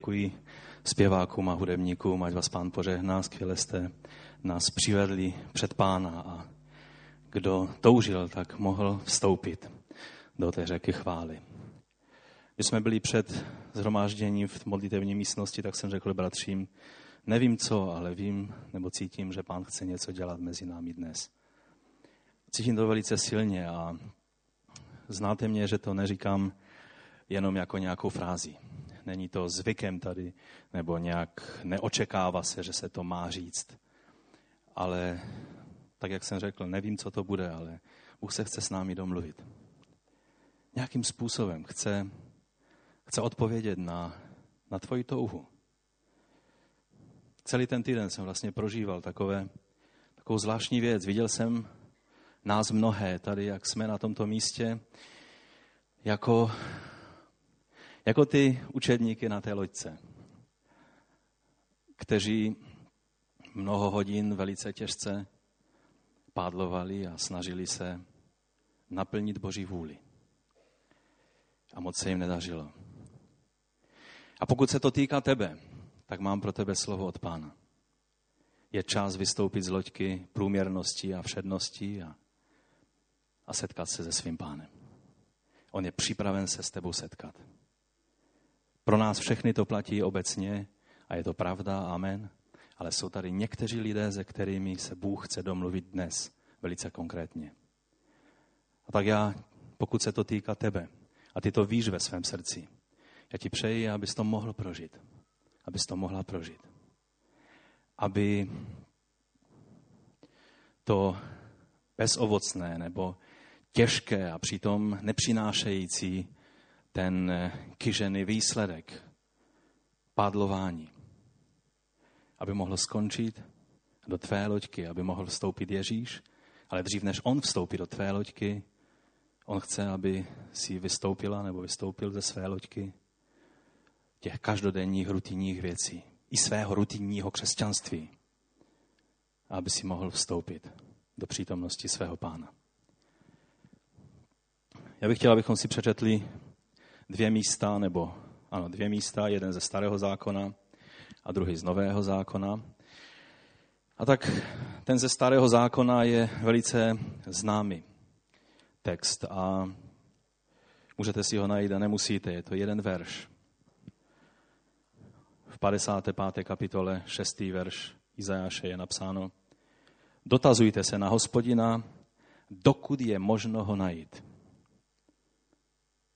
Děkuji zpěvákům a hudebníkům, ať vás pán požehná, skvěle jste nás přivedli před pána a kdo toužil, tak mohl vstoupit do té řeky chvály. Když jsme byli před zhromážděním v modlitevní místnosti, tak jsem řekl bratřím, nevím co, ale vím nebo cítím, že pán chce něco dělat mezi námi dnes. Cítím to velice silně a znáte mě, že to neříkám jenom jako nějakou frázi není to zvykem tady, nebo nějak neočekává se, že se to má říct. Ale tak, jak jsem řekl, nevím, co to bude, ale Bůh se chce s námi domluvit. Nějakým způsobem chce, chce odpovědět na, na tvoji touhu. Celý ten týden jsem vlastně prožíval takové, takovou zvláštní věc. Viděl jsem nás mnohé tady, jak jsme na tomto místě, jako jako ty učedníky na té loďce, kteří mnoho hodin velice těžce pádlovali a snažili se naplnit Boží vůli. A moc se jim nedařilo. A pokud se to týká tebe, tak mám pro tebe slovo od pána. Je čas vystoupit z loďky průměrnosti a všednosti a, a setkat se se svým pánem. On je připraven se s tebou setkat. Pro nás všechny to platí obecně a je to pravda, amen. Ale jsou tady někteří lidé, se kterými se Bůh chce domluvit dnes velice konkrétně. A tak já, pokud se to týká tebe, a ty to víš ve svém srdci, já ti přeji, abys to mohl prožít. Abys to mohla prožít. Aby to bezovocné nebo těžké a přitom nepřinášející ten eh, kyžený výsledek pádlování, aby mohl skončit do tvé loďky, aby mohl vstoupit Ježíš, ale dřív než on vstoupí do tvé loďky, on chce, aby si vystoupila nebo vystoupil ze své loďky těch každodenních rutinních věcí, i svého rutinního křesťanství, aby si mohl vstoupit do přítomnosti svého pána. Já bych chtěl, abychom si přečetli dvě místa, nebo ano, dvě místa, jeden ze starého zákona a druhý z nového zákona. A tak ten ze starého zákona je velice známý text a můžete si ho najít a nemusíte, je to jeden verš. V 55. kapitole 6. verš Izajáše je napsáno Dotazujte se na hospodina, dokud je možno ho najít.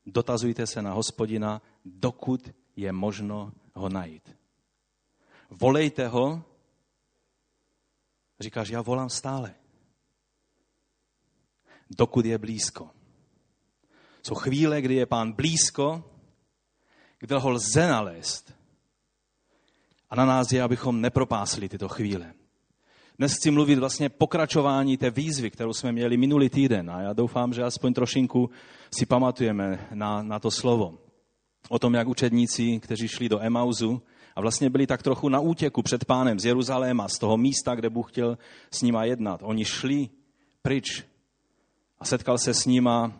Dotazujte se na hospodina, dokud je možno ho najít. Volejte ho, říkáš, já volám stále. Dokud je blízko. Jsou chvíle, kdy je pán blízko, kde ho lze nalézt. A na nás je, abychom nepropásli tyto chvíle. Dnes chci mluvit vlastně pokračování té výzvy, kterou jsme měli minulý týden. A já doufám, že aspoň trošinku si pamatujeme na, na to slovo. O tom, jak učedníci, kteří šli do Emauzu a vlastně byli tak trochu na útěku před pánem z Jeruzaléma, z toho místa, kde Bůh chtěl s nima jednat. Oni šli pryč a setkal se s nima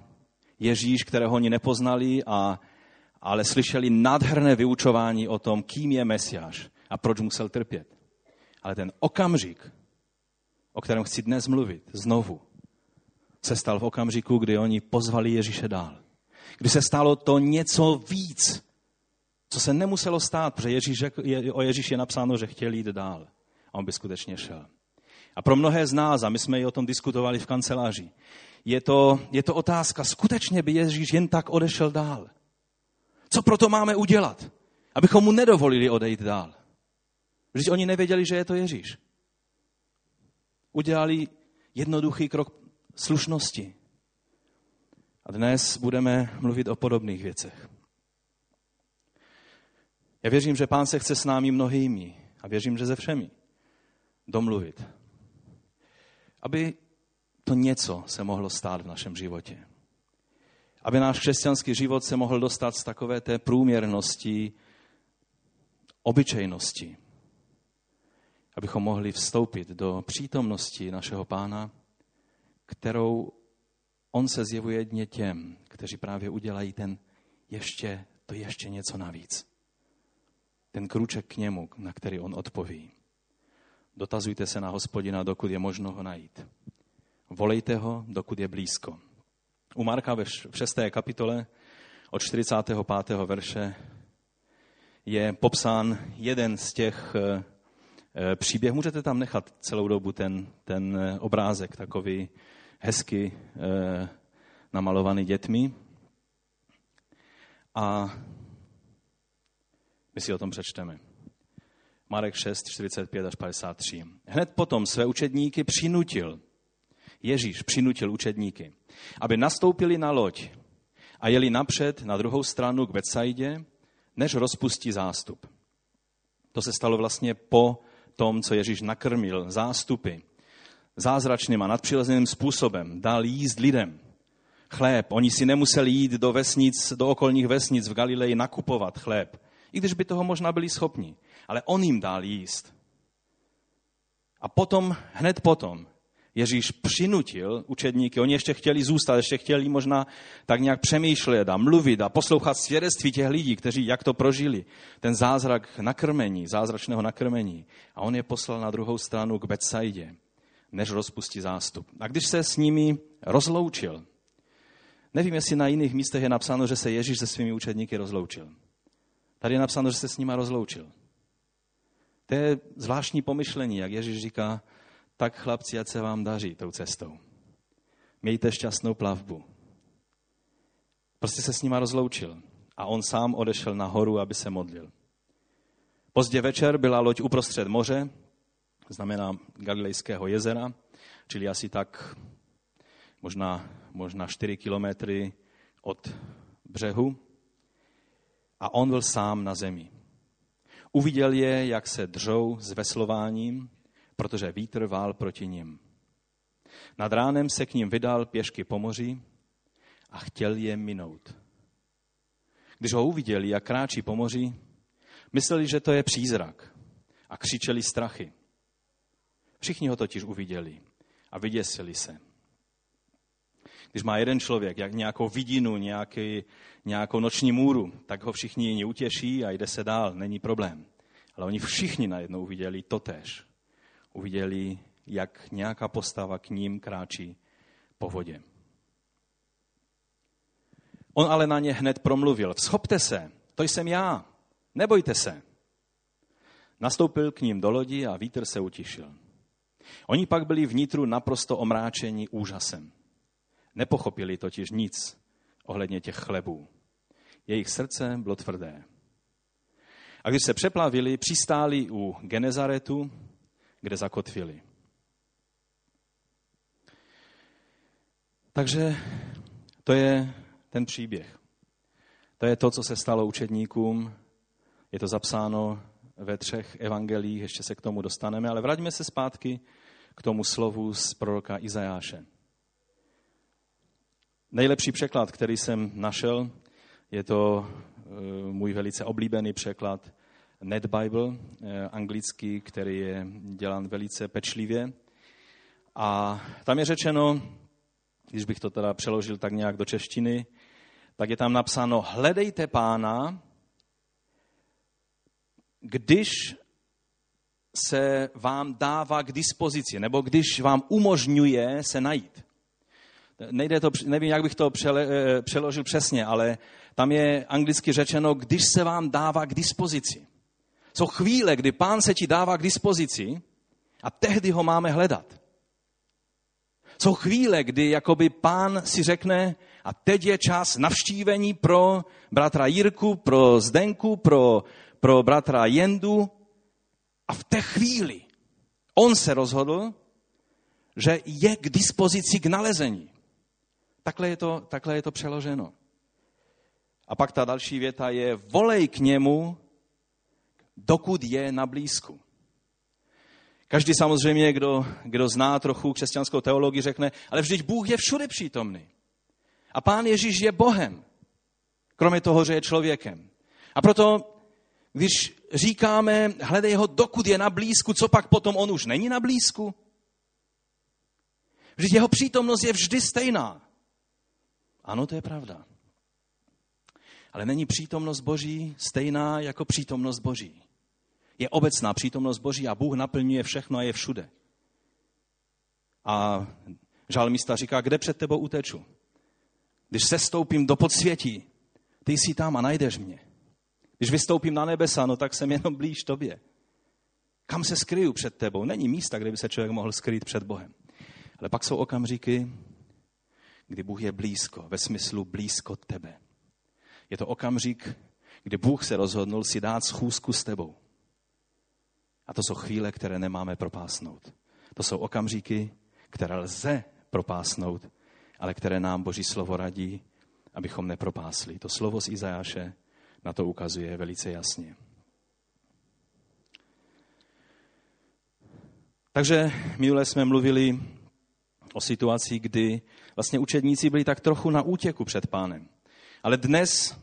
Ježíš, kterého oni nepoznali, a, ale slyšeli nádherné vyučování o tom, kým je Mesiáš a proč musel trpět. Ale ten okamžik, o kterém chci dnes mluvit, znovu, se stal v okamžiku, kdy oni pozvali Ježíše dál. Kdy se stalo to něco víc, co se nemuselo stát, protože Ježíš, je, o Ježíši je napsáno, že chtěl jít dál. A on by skutečně šel. A pro mnohé z nás, a my jsme i o tom diskutovali v kanceláři, je to, je to otázka, skutečně by Ježíš jen tak odešel dál. Co proto máme udělat, abychom mu nedovolili odejít dál? Vždyť oni nevěděli, že je to Ježíš udělali jednoduchý krok slušnosti. A dnes budeme mluvit o podobných věcech. Já věřím, že Pán se chce s námi mnohými a věřím, že ze všemi domluvit. Aby to něco se mohlo stát v našem životě. Aby náš křesťanský život se mohl dostat z takové té průměrnosti, obyčejnosti, abychom mohli vstoupit do přítomnosti našeho pána, kterou on se zjevuje jedně těm, kteří právě udělají ten ještě, to ještě něco navíc. ten kruček k němu, na který on odpoví. Dotazujte se na hospodina, dokud je možno ho najít. Volejte ho, dokud je blízko. U Marka ve 6. kapitole od 45. verše je popsán jeden z těch eh, eh, příběhů. Můžete tam nechat celou dobu ten, ten eh, obrázek, takový hezky namalovaný dětmi. A my si o tom přečteme. Marek 6, 45 až 53. Hned potom své učedníky přinutil, Ježíš přinutil učedníky, aby nastoupili na loď a jeli napřed na druhou stranu k Betsaidě, než rozpustí zástup. To se stalo vlastně po tom, co Ježíš nakrmil zástupy zázračným a nadpřirozeným způsobem, dal jíst lidem chléb. Oni si nemuseli jít do vesnic, do okolních vesnic v Galileji nakupovat chléb, i když by toho možná byli schopni. Ale on jim dal jíst. A potom, hned potom, Ježíš přinutil učedníky, oni ještě chtěli zůstat, ještě chtěli možná tak nějak přemýšlet a mluvit a poslouchat svědectví těch lidí, kteří jak to prožili, ten zázrak nakrmení, zázračného nakrmení. A on je poslal na druhou stranu k Betsaidě, než rozpustí zástup. A když se s nimi rozloučil, nevím, jestli na jiných místech je napsáno, že se Ježíš se svými učedníky rozloučil. Tady je napsáno, že se s nima rozloučil. To je zvláštní pomyšlení, jak Ježíš říká, tak chlapci, ať se vám daří tou cestou. Mějte šťastnou plavbu. Prostě se s nima rozloučil a on sám odešel nahoru, aby se modlil. Pozdě večer byla loď uprostřed moře, znamená Galilejského jezera, čili asi tak možná, možná 4 kilometry od břehu. A on byl sám na zemi. Uviděl je, jak se držou s veslováním protože vítr vál proti ním. Nad ránem se k ním vydal pěšky po moři a chtěl je minout. Když ho uviděli, jak kráčí po moři, mysleli, že to je přízrak a křičeli strachy. Všichni ho totiž uviděli a vyděsili se. Když má jeden člověk jak nějakou vidinu, nějaký, nějakou noční můru, tak ho všichni jiní utěší a jde se dál, není problém. Ale oni všichni najednou uviděli totéž uviděli, jak nějaká postava k ním kráčí po vodě. On ale na ně hned promluvil. Vzchopte se, to jsem já, nebojte se. Nastoupil k ním do lodi a vítr se utišil. Oni pak byli vnitru naprosto omráčeni úžasem. Nepochopili totiž nic ohledně těch chlebů. Jejich srdce bylo tvrdé. A když se přeplavili, přistáli u Genezaretu kde zakotvili. Takže to je ten příběh. To je to, co se stalo učedníkům. Je to zapsáno ve třech evangelích, ještě se k tomu dostaneme, ale vraťme se zpátky k tomu slovu z proroka Izajáše. Nejlepší překlad, který jsem našel, je to eh, můj velice oblíbený překlad Net Bible, eh, anglický, který je dělán velice pečlivě. A tam je řečeno, když bych to teda přeložil tak nějak do češtiny, tak je tam napsáno, hledejte pána, když se vám dává k dispozici, nebo když vám umožňuje se najít. Nejde to, nevím, jak bych to přele, eh, přeložil přesně, ale tam je anglicky řečeno, když se vám dává k dispozici. Jsou chvíle, kdy pán se ti dává k dispozici a tehdy ho máme hledat. Jsou chvíle, kdy jakoby pán si řekne, a teď je čas navštívení pro bratra Jirku, pro Zdenku, pro, pro bratra Jendu. A v té chvíli on se rozhodl, že je k dispozici k nalezení. Takhle je to, takhle je to přeloženo. A pak ta další věta je, volej k němu dokud je na blízku. Každý samozřejmě, kdo, kdo zná trochu křesťanskou teologii, řekne, ale vždyť Bůh je všude přítomný. A pán Ježíš je Bohem, kromě toho, že je člověkem. A proto, když říkáme, hledej ho, dokud je na blízku, co pak potom on už není na blízku? Vždyť jeho přítomnost je vždy stejná. Ano, to je pravda. Ale není přítomnost Boží stejná jako přítomnost Boží. Je obecná přítomnost Boží a Bůh naplňuje všechno a je všude. A žalmista říká, kde před tebou uteču? Když se stoupím do podsvětí, ty jsi tam a najdeš mě. Když vystoupím na nebesa, no tak jsem jenom blíž tobě. Kam se skryju před tebou? Není místa, kde by se člověk mohl skrýt před Bohem. Ale pak jsou okamžiky, kdy Bůh je blízko, ve smyslu blízko tebe. Je to okamžik, kdy Bůh se rozhodnul si dát schůzku s tebou. A to jsou chvíle, které nemáme propásnout. To jsou okamžiky, které lze propásnout, ale které nám Boží slovo radí, abychom nepropásli. To slovo z Izajáše na to ukazuje velice jasně. Takže minule jsme mluvili o situaci, kdy vlastně učedníci byli tak trochu na útěku před pánem. Ale dnes,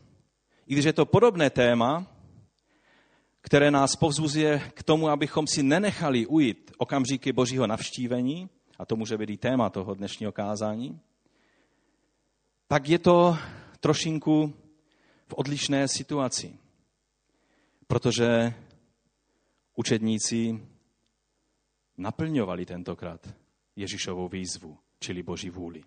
i když je to podobné téma, které nás povzbuzuje k tomu, abychom si nenechali ujít okamžiky božího navštívení, a to může být i téma toho dnešního kázání, tak je to trošinku v odlišné situaci. Protože učedníci naplňovali tentokrát Ježíšovou výzvu, čili Boží vůli.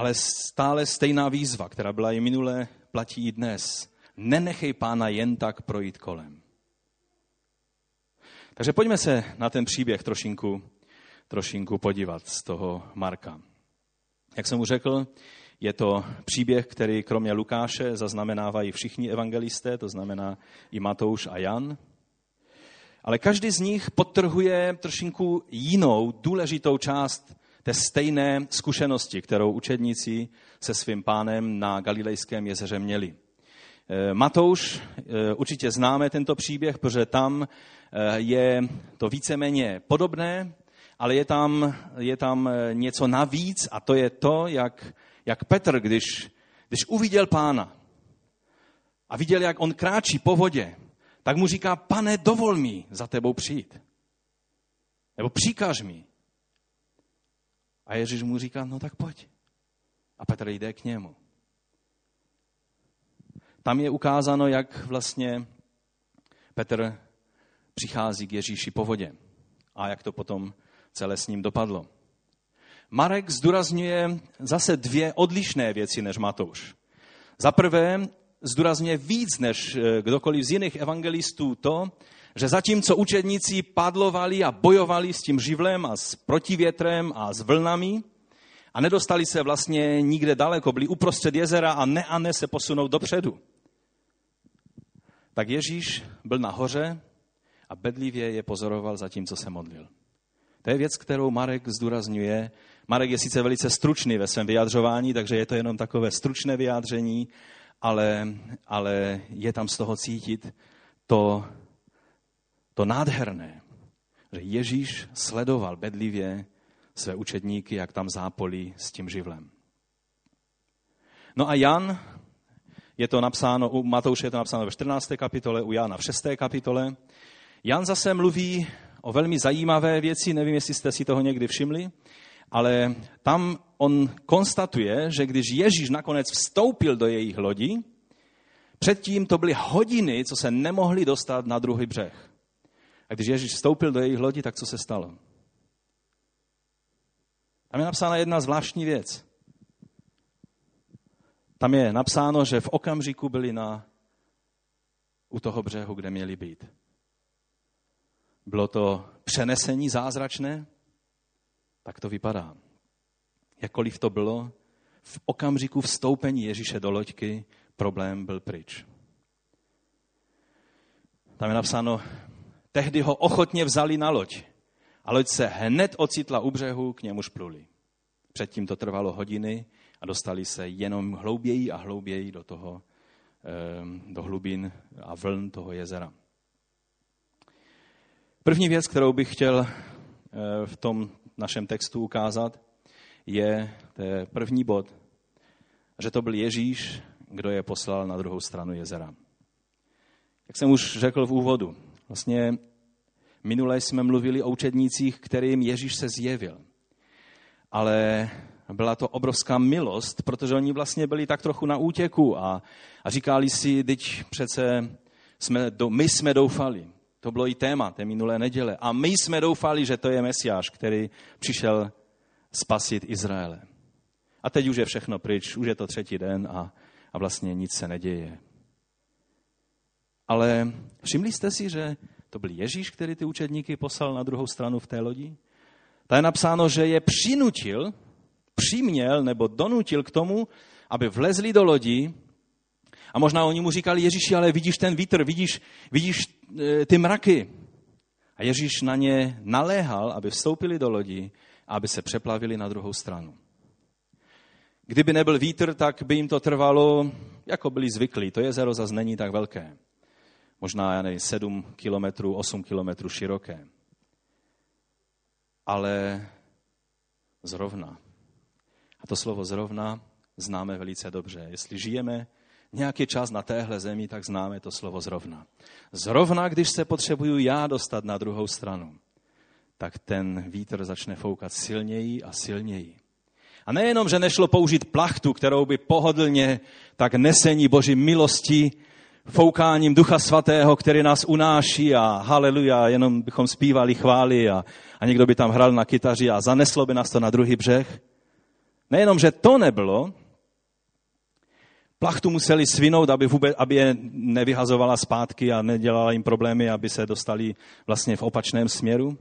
Ale stále stejná výzva, která byla i minule, platí i dnes. Nenechej pána jen tak projít kolem. Takže pojďme se na ten příběh trošinku, trošinku podívat z toho Marka. Jak jsem mu řekl, je to příběh, který kromě Lukáše zaznamenávají všichni evangelisté, to znamená i Matouš a Jan. Ale každý z nich podtrhuje trošinku jinou důležitou část té stejné zkušenosti, kterou učedníci se svým pánem na Galilejském jezeře měli. Eh, Matouš, eh, určitě známe tento příběh, protože tam eh, je to víceméně podobné, ale je tam, je tam něco navíc a to je to, jak, jak Petr, když, když uviděl pána a viděl, jak on kráčí po vodě, tak mu říká, pane, dovol mi za tebou přijít. Nebo příkaž mi. A Ježíš mu říká, no tak pojď. A Petr jde k němu. Tam je ukázáno, jak vlastně Petr přichází k Ježíši po vodě a jak to potom celé s ním dopadlo. Marek zdůrazňuje zase dvě odlišné věci než Matouš. Za prvé zdůrazňuje víc než eh, kdokoliv z jiných evangelistů to, že zatímco učedníci padlovali a bojovali s tím živlem a s protivětrem a s vlnami a nedostali se vlastně nikde daleko, byli uprostřed jezera a ne a ne se posunou dopředu, tak Ježíš byl nahoře a bedlivě je pozoroval zatímco se modlil. To je věc, kterou Marek zdůrazňuje. Marek je sice velice stručný ve svém vyjadřování, takže je to jenom takové stručné vyjádření, ale, ale je tam z toho cítit to, to nádherné, že Ježíš sledoval bedlivě své učedníky, jak tam zápolí s tím živlem. No a Jan, je to napsáno, u Matouše je to napsáno ve 14. kapitole, u Jana v 6. kapitole. Jan zase mluví o velmi zajímavé věci, nevím, jestli jste si toho někdy všimli, ale tam on konstatuje, že když Ježíš nakonec vstoupil do jejich lodi, předtím to byly hodiny, co se nemohli dostat na druhý břeh. A když Ježíš vstoupil do jejich lodi, tak co se stalo? Tam je napsána jedna zvláštní věc. Tam je napsáno, že v okamžiku byli na, u toho břehu, kde měli být. Bylo to přenesení zázračné? Tak to vypadá. Jakkoliv to bylo, v okamžiku vstoupení Ježíše do loďky problém byl pryč. Tam je napsáno, tehdy ho ochotně vzali na loď a loď se hned ocitla u břehu, k němuž pluli. Předtím to trvalo hodiny a dostali se jenom hlouběji a hlouběji do toho, do hlubin a vln toho jezera. První věc, kterou bych chtěl eh, v tom našem textu ukázat, je, to je první bod, že to byl Ježíš, kdo je poslal na druhou stranu jezera. Jak jsem už řekl v úvodu, vlastně minule jsme mluvili o učednících, kterým Ježíš se zjevil. Ale byla to obrovská milost, protože oni vlastně byli tak trochu na útěku a, a říkali si, teď přece jsme, my jsme doufali. To bylo i téma té minulé neděle. A my jsme doufali, že to je Mesiáš, který přišel spasit Izraele. A teď už je všechno pryč, už je to třetí den a, a vlastně nic se neděje. Ale všimli jste si, že to byl Ježíš, který ty učedníky poslal na druhou stranu v té lodi? Ta je napsáno, že je přinutil, přiměl nebo donutil k tomu, aby vlezli do lodi a možná oni mu říkali, Ježíši, ale vidíš ten vítr, vidíš, vidíš e, ty mraky. A Ježíš na ně naléhal, aby vstoupili do lodi a aby se přeplavili na druhou stranu. Kdyby nebyl vítr, tak by jim to trvalo, jako byli zvyklí. To jezero zase není tak velké. Možná, já nevím, 7 kilometrů, 8 kilometrů široké. Ale zrovna. A to slovo zrovna známe velice dobře. Jestli žijeme nějaký čas na téhle zemi, tak známe to slovo zrovna. Zrovna, když se potřebuju já dostat na druhou stranu, tak ten vítr začne foukat silněji a silněji. A nejenom, že nešlo použít plachtu, kterou by pohodlně tak nesení Boží milosti, foukáním Ducha Svatého, který nás unáší a haleluja, jenom bychom zpívali chvály a, a někdo by tam hrál na kytaři a zaneslo by nás to na druhý břeh. Nejenom, že to nebylo, plachtu museli svinout, aby, vůbec, aby je nevyhazovala zpátky a nedělala jim problémy, aby se dostali vlastně v opačném směru.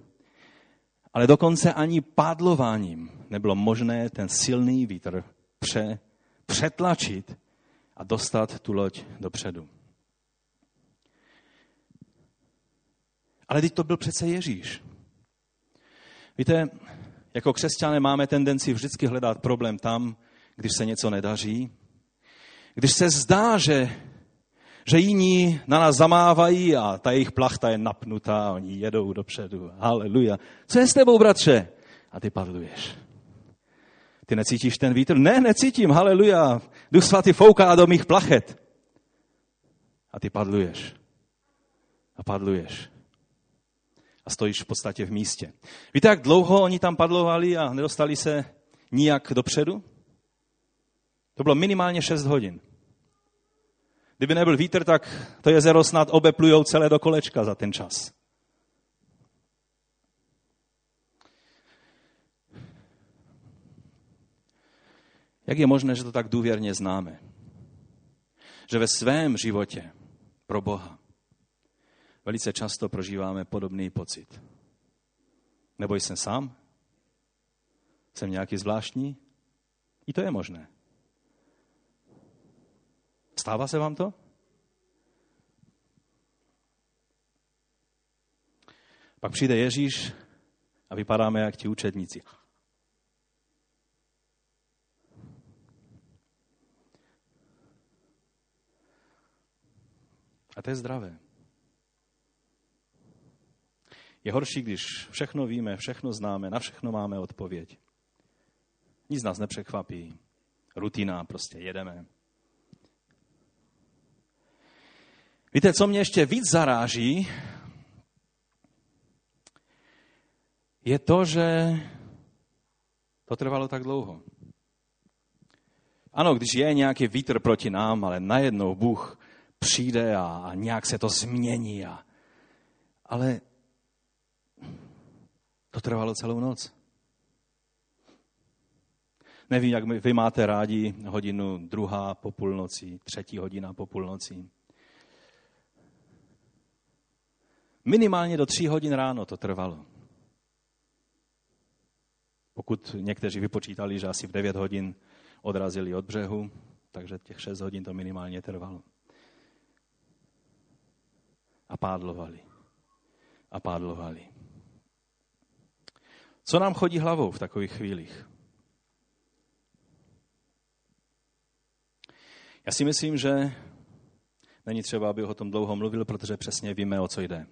Ale dokonce ani pádlováním nebylo možné ten silný vítr pře, přetlačit a dostat tu loď dopředu. Ale teď to byl přece Ježíš. Víte, jako křesťané máme tendenci vždycky hledat problém tam, když se něco nedaří. Když se zdá, že, že jiní na nás zamávají a ta jejich plachta je napnutá, oni jedou dopředu. Haleluja. Co je s tebou, bratře? A ty padluješ. Ty necítíš ten vítr? Ne, necítím, haleluja. Duch svatý fouká do mých plachet. A ty padluješ. A padluješ a stojíš v podstatě v místě. Víte, jak dlouho oni tam padlovali a nedostali se nijak dopředu? To bylo minimálně 6 hodin. Kdyby nebyl vítr, tak to jezero snad obeplujou celé do kolečka za ten čas. Jak je možné, že to tak důvěrně známe? Že ve svém životě pro Boha velice často prožíváme podobný pocit. Nebo jsem sám? Jsem nějaký zvláštní? I to je možné. Stává se vám to? Pak přijde Ježíš a vypadáme jak ti učedníci. A to je zdravé. Je horší, když všechno víme, všechno známe, na všechno máme odpověď. Nic nás nepřekvapí. Rutina, prostě jedeme. Víte, co mě ještě víc zaráží, je to, že to trvalo tak dlouho. Ano, když je nějaký vítr proti nám, ale najednou Bůh přijde a, a nějak se to změní. A, ale to trvalo celou noc. Nevím, jak vy máte rádi hodinu druhá po půlnoci, třetí hodina po půlnoci. Minimálně do tří hodin ráno to trvalo. Pokud někteří vypočítali, že asi v 9 hodin odrazili od břehu, takže těch 6 hodin to minimálně trvalo. A pádlovali. A pádlovali. Co nám chodí hlavou v takových chvílích? Já si myslím, že není třeba, aby o tom dlouho mluvil, protože přesně víme, o co jde.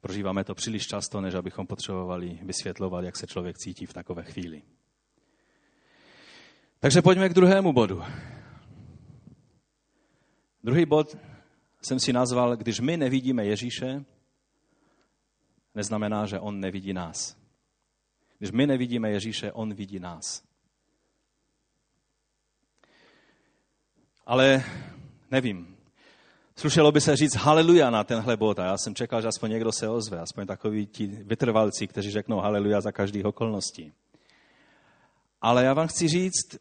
Prožíváme to příliš často, než abychom potřebovali vysvětlovat, jak se člověk cítí v takové chvíli. Takže pojďme k druhému bodu. Druhý bod jsem si nazval, když my nevidíme Ježíše, neznamená, že on nevidí nás. Když my nevidíme Ježíše, on vidí nás. Ale nevím. Slušelo by se říct haleluja na tenhle bod a já jsem čekal, že aspoň někdo se ozve, aspoň takoví ti vytrvalci, kteří řeknou haleluja za každých okolností. Ale já vám chci říct,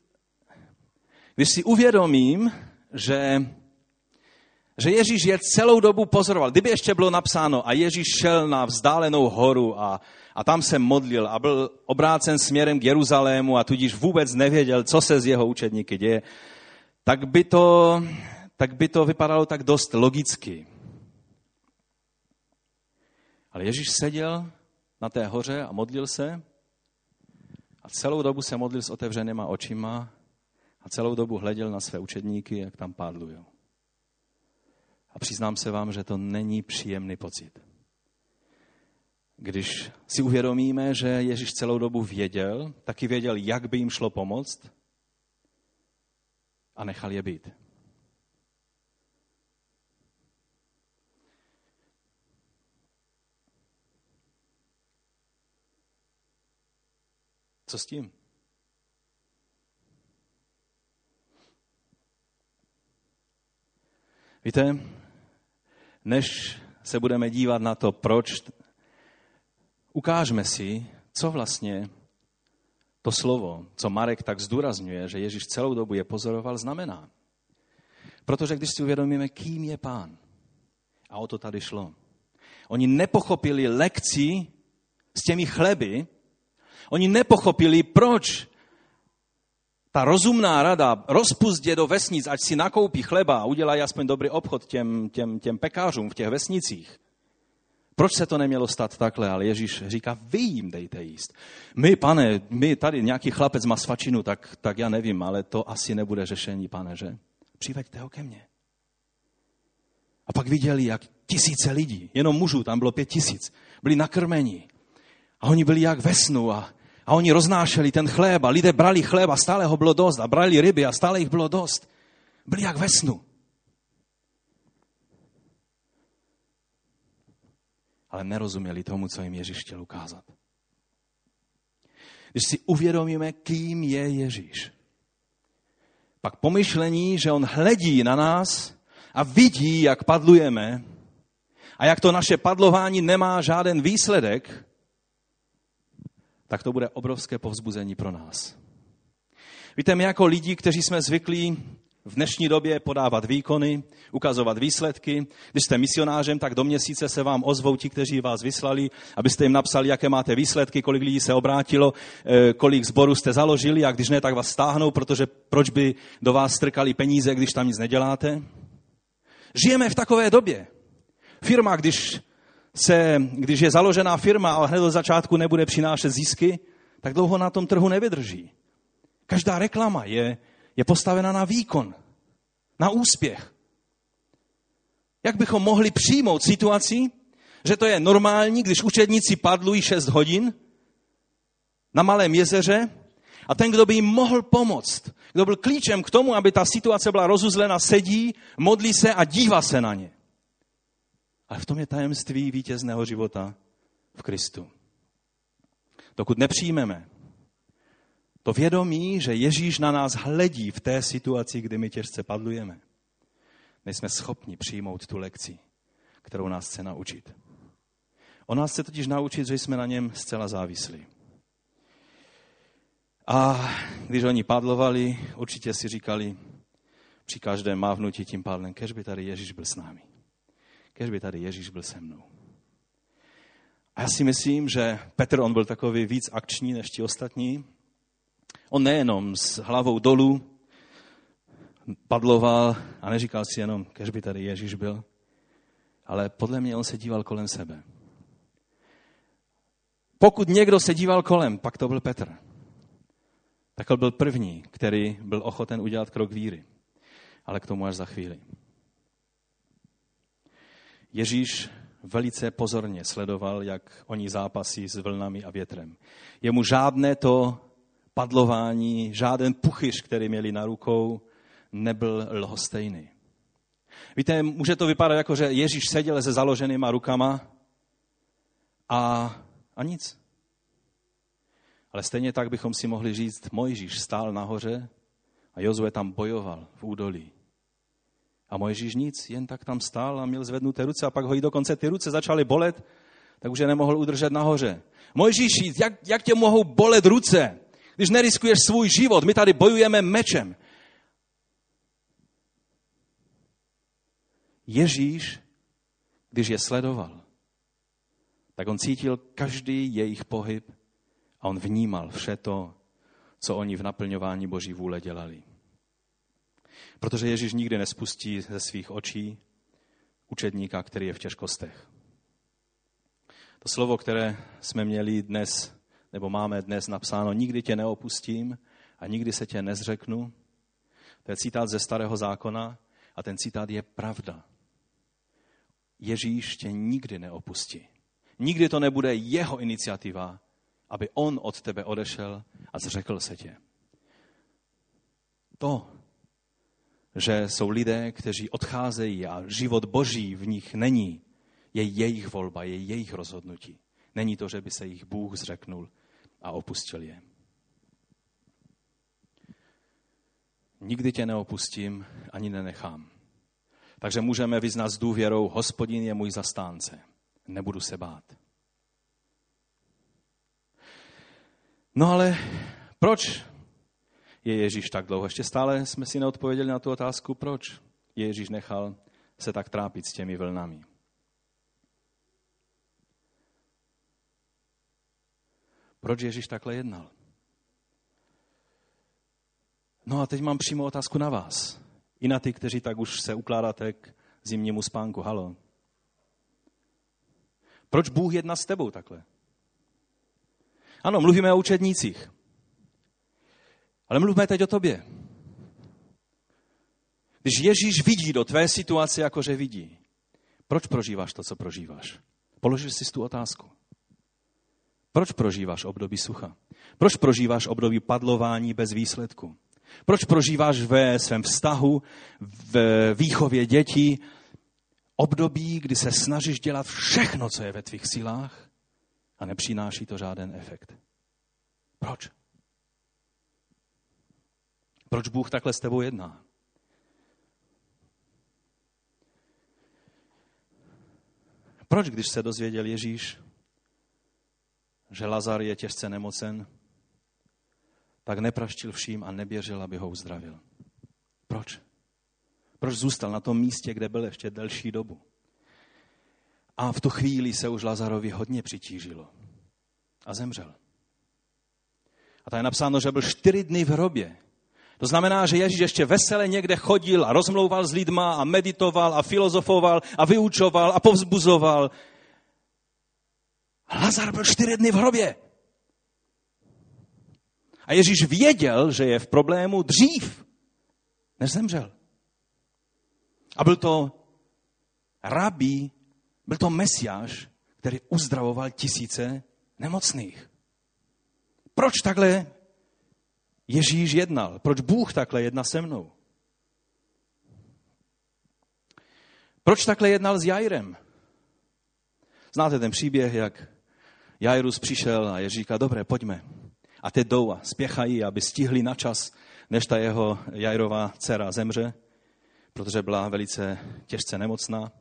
když si uvědomím, že že Ježíš je celou dobu pozoroval, kdyby ještě bylo napsáno a Ježíš šel na vzdálenou horu a, a tam se modlil a byl obrácen směrem k Jeruzalému a tudíž vůbec nevěděl, co se z jeho učedníky děje, tak by to, tak by to vypadalo tak dost logicky. Ale Ježíš seděl na té hoře a modlil se a celou dobu se modlil s otevřenýma očima a celou dobu hleděl na své učedníky, jak tam pádlují. A přiznám se vám, že to není příjemný pocit. Když si uvědomíme, že Ježíš celou dobu věděl, taky věděl, jak by jim šlo pomoct a nechal je být. Co s tím? Víte, než se budeme dívat na to, proč, ukážme si, co vlastně to slovo, co Marek tak zdůrazňuje, že Ježíš celou dobu je pozoroval, znamená. Protože když si uvědomíme, kým je pán, a o to tady šlo, oni nepochopili lekci s těmi chleby, oni nepochopili, proč ta rozumná rada rozpustě do vesnic, ať si nakoupí chleba a udělají aspoň dobrý obchod těm, těm, těm pekářům v těch vesnicích. Proč se to nemělo stát takhle? Ale Ježíš říká, vy jim dejte jíst. My, pane, my tady nějaký chlapec má svačinu, tak, tak já nevím, ale to asi nebude řešení, pane, že? Přiveďte ho ke mně. A pak viděli, jak tisíce lidí, jenom mužů, tam bylo pět tisíc, byli nakrmeni. A oni byli jak ve snu a a oni roznášeli ten chléb a lidé brali chléb a stále ho bylo dost a brali ryby a stále jich bylo dost. Byli jak ve snu. Ale nerozuměli tomu, co jim Ježíš chtěl ukázat. Když si uvědomíme, kým je Ježíš, pak pomyšlení, že on hledí na nás a vidí, jak padlujeme a jak to naše padlování nemá žádný výsledek, tak to bude obrovské povzbuzení pro nás. Víte, my jako lidi, kteří jsme zvyklí v dnešní době podávat výkony, ukazovat výsledky. Když jste misionářem, tak do měsíce se vám ozvou ti, kteří vás vyslali, abyste jim napsali, jaké máte výsledky, kolik lidí se obrátilo, eh, kolik zborů jste založili a když ne, tak vás stáhnou, protože proč by do vás strkali peníze, když tam nic neděláte? Žijeme v takové době. Firma, když se, když je založená firma a hned od začátku nebude přinášet zisky, tak dlouho na tom trhu nevydrží. Každá reklama je, je postavena na výkon, na úspěch. Jak bychom mohli přijmout situaci, že to je normální, když učedníci padlují 6 hodin na malém jezeře a ten, kdo by jim mohl pomoct, kdo byl klíčem k tomu, aby ta situace byla rozuzlena, sedí, modlí se a dívá se na ně. Ale v tom je tajemství vítězného života v Kristu. Dokud nepřijmeme to vědomí, že Ježíš na nás hledí v té situaci, kdy my těžce padlujeme, nejsme schopni přijmout tu lekci, kterou nás chce naučit. On nás chce totiž naučit, že jsme na něm zcela závislí. A když oni padlovali, určitě si říkali při každém mávnutí tím pádlem, kež by tady Ježíš byl s námi kež by tady Ježíš byl se mnou. A já si myslím, že Petr, on byl takový víc akční než ti ostatní. On nejenom s hlavou dolů padloval a neříkal si jenom, kež by tady Ježíš byl, ale podle mě on se díval kolem sebe. Pokud někdo se díval kolem, pak to byl Petr. Tak byl první, který byl ochoten udělat krok víry. Ale k tomu až za chvíli. Ježíš velice pozorně sledoval, jak oni zápasí s vlnami a větrem. Jemu žádné to padlování, žádný puchyř, který měli na rukou, nebyl lhostejný. Víte, může to vypadat jako, že Ježíš seděl se založenýma rukama a, a nic. Ale stejně tak bychom si mohli říct, Mojžíš stál nahoře a Jozue tam bojoval v údolí. A Mojžíš nic, jen tak tam stál a měl zvednuté ruce a pak ho i dokonce ty ruce začaly bolet, tak už je nemohl udržet nahoře. Mojžíši, jak, jak tě mohou bolet ruce, když neriskuješ svůj život? My tady bojujeme mečem. Ježíš, když je sledoval, tak on cítil každý jejich pohyb a on vnímal vše to, co oni v naplňování Boží vůle dělali. Protože Ježíš nikdy nespustí ze svých očí učedníka, který je v těžkostech. To slovo, které jsme měli dnes, nebo máme dnes napsáno, nikdy tě neopustím a nikdy se tě nezřeknu, to je citát ze Starého zákona a ten citát je pravda. Ježíš tě nikdy neopustí. Nikdy to nebude jeho iniciativa, aby on od tebe odešel a zřekl se tě. To, že jsou lidé, kteří odcházejí a život boží v nich není, je jejich volba, je jejich rozhodnutí. Není to, že by se jich Bůh zřeknul a opustil je. Nikdy tě neopustím, ani nenechám. Takže můžeme vyznat s důvěrou, hospodin je můj zastánce. Nebudu se bát. No ale proč je Ježíš tak dlouho? Ještě stále jsme si neodpověděli na tu otázku, proč Ježíš nechal se tak trápit s těmi vlnami. Proč Ježíš takhle jednal? No a teď mám přímo otázku na vás. I na ty, kteří tak už se ukládáte k zimnímu spánku. Halo. Proč Bůh jedná s tebou takhle? Ano, mluvíme o učednících. Ale mluvíme teď o tobě. Když Ježíš vidí do tvé situace, jakože vidí, proč prožíváš to, co prožíváš? Položil jsi tu otázku. Proč prožíváš období sucha? Proč prožíváš období padlování bez výsledku? Proč prožíváš ve svém vztahu, v výchově dětí, období, kdy se snažíš dělat všechno, co je ve tvých silách a nepřináší to žádný efekt? Proč? Proč Bůh takhle s tebou jedná? Proč, když se dozvěděl Ježíš, že Lazar je těžce nemocen, tak nepraštil vším a neběžel, aby ho uzdravil. Proč? Proč zůstal na tom místě, kde byl ještě delší dobu? A v tu chvíli se už Lazarovi hodně přitížilo. A zemřel. A tady je napsáno, že byl čtyři dny v hrobě. To znamená, že Ježíš ještě vesele někde chodil a rozmlouval s lidma a meditoval a filozofoval a vyučoval a povzbuzoval. Lazar byl čtyři dny v hrobě. A Ježíš věděl, že je v problému dřív, než zemřel. A byl to rabí, byl to mesiáš, který uzdravoval tisíce nemocných. Proč takhle Ježíš jednal? Proč Bůh takhle jedná se mnou? Proč takhle jednal s Jairem? Znáte ten příběh, jak Jairus přišel a Ježíš říká, dobré, pojďme. A teď jdou a spěchají, aby stihli na čas, než ta jeho Jairová dcera zemře, protože byla velice těžce nemocná.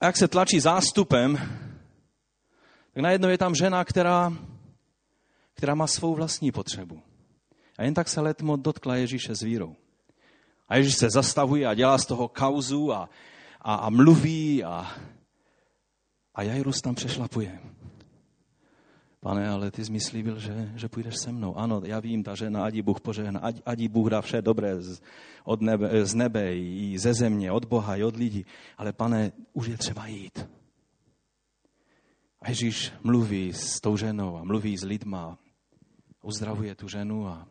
A jak se tlačí zástupem, tak najednou je tam žena, která, která má svou vlastní potřebu. A jen tak se letmo dotkla Ježíše s vírou. A Ježíš se zastavuje a dělá z toho kauzu a, a, a mluví a, a Jairus tam přešlapuje. Pane, ale ty jsi slíbil, že, že půjdeš se mnou. Ano, já vím, ta žena, ať Bůh požehná, ať, ať Bůh dá vše dobré z, od nebe, z nebe i ze země, od Boha i od lidí. Ale pane, už je třeba jít. A Ježíš mluví s tou ženou a mluví s lidma, uzdravuje tu ženu a,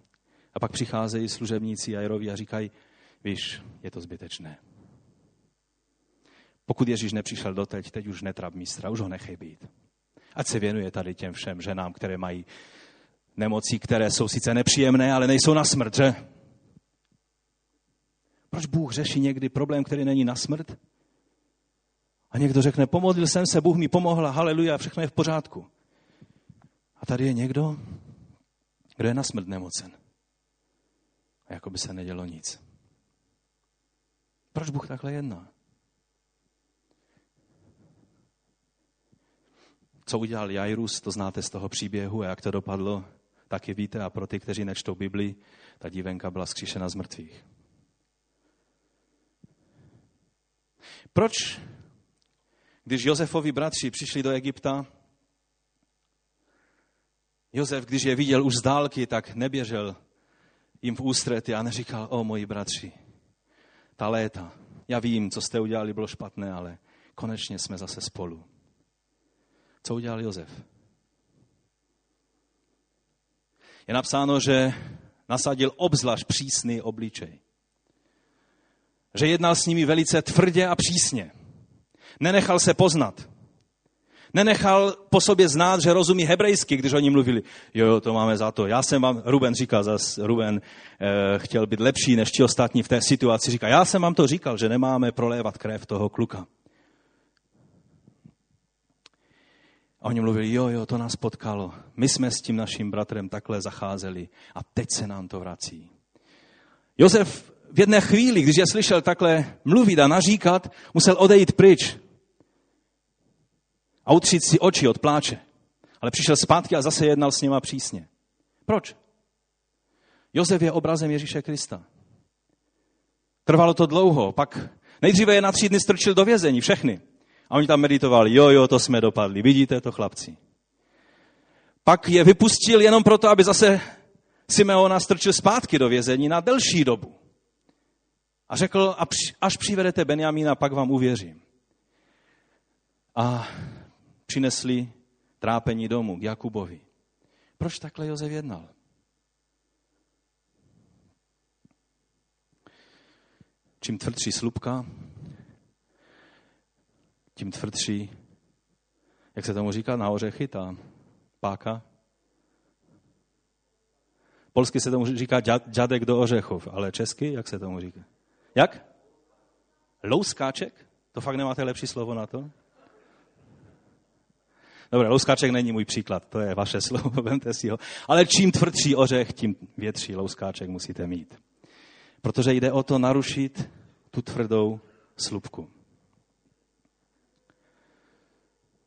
a pak přicházejí služebníci Jairovi a říkají, víš, je to zbytečné. Pokud Ježíš nepřišel doteď, teď už netrap mistra, už ho nechej být. Ať se věnuje tady těm všem ženám, které mají nemocí, které jsou sice nepříjemné, ale nejsou na smrt, že? Proč Bůh řeší někdy problém, který není na smrt? A někdo řekne, pomodlil jsem se, Bůh mi pomohl, haleluja, všechno je v pořádku. A tady je někdo, kdo je na smrt nemocen. Jako by se nedělo nic. Proč Bůh takhle jedná? Co udělal Jairus, to znáte z toho příběhu a jak to dopadlo, taky víte. A pro ty, kteří nečtou Bibli, ta dívenka byla zkříšena z mrtvých. Proč, když Josefovi bratři přišli do Egypta, Josef, když je viděl už z dálky, tak neběžel jim v ústrety a neříkal, o moji bratři, ta léta, já vím, co jste udělali, bylo špatné, ale konečně jsme zase spolu. Co udělal Josef? Je napsáno, že nasadil obzvlášť přísný obličej. Že jednal s nimi velice tvrdě a přísně. Nenechal se poznat. Nenechal po sobě znát, že rozumí hebrejsky, když oni mluvili. Jo, jo, to máme za to. Já jsem vám, Ruben říkal, zas Ruben eh, chtěl být lepší než ti ostatní v té situaci. Říká, já jsem vám to říkal, že nemáme prolévat krev toho kluka. A oni mluvili, jo, jo, to nás potkalo. My jsme s tím naším bratrem takhle zacházeli a teď se nám to vrací. Josef v jedné chvíli, když je slyšel takhle mluvit a naříkat, musel odejít pryč a utřít si oči od pláče. Ale přišel zpátky a zase jednal s něma přísně. Proč? Josef je obrazem Ježíše Krista. Trvalo to dlouho, pak nejdříve je na tři dny strčil do vězení, všechny. A oni tam meditovali, jo, jo, to jsme dopadli, vidíte to, chlapci. Pak je vypustil jenom proto, aby zase Simeona strčil zpátky do vězení na delší dobu. A řekl, až přivedete Benjamína, pak vám uvěřím. A přinesli trápení domů k Jakubovi. Proč takhle Jozef jednal? Čím tvrdší slupka, tím tvrdší, jak se tomu říká, na ořechy, ta páka. Polsky se tomu říká dědek do ořechov, ale česky, jak se tomu říká? Jak? Louskáček? To fakt nemáte lepší slovo na to? Dobře, louskáček není můj příklad, to je vaše slovo, vemte si ho. Ale čím tvrdší ořech, tím větší louskáček musíte mít. Protože jde o to narušit tu tvrdou slupku.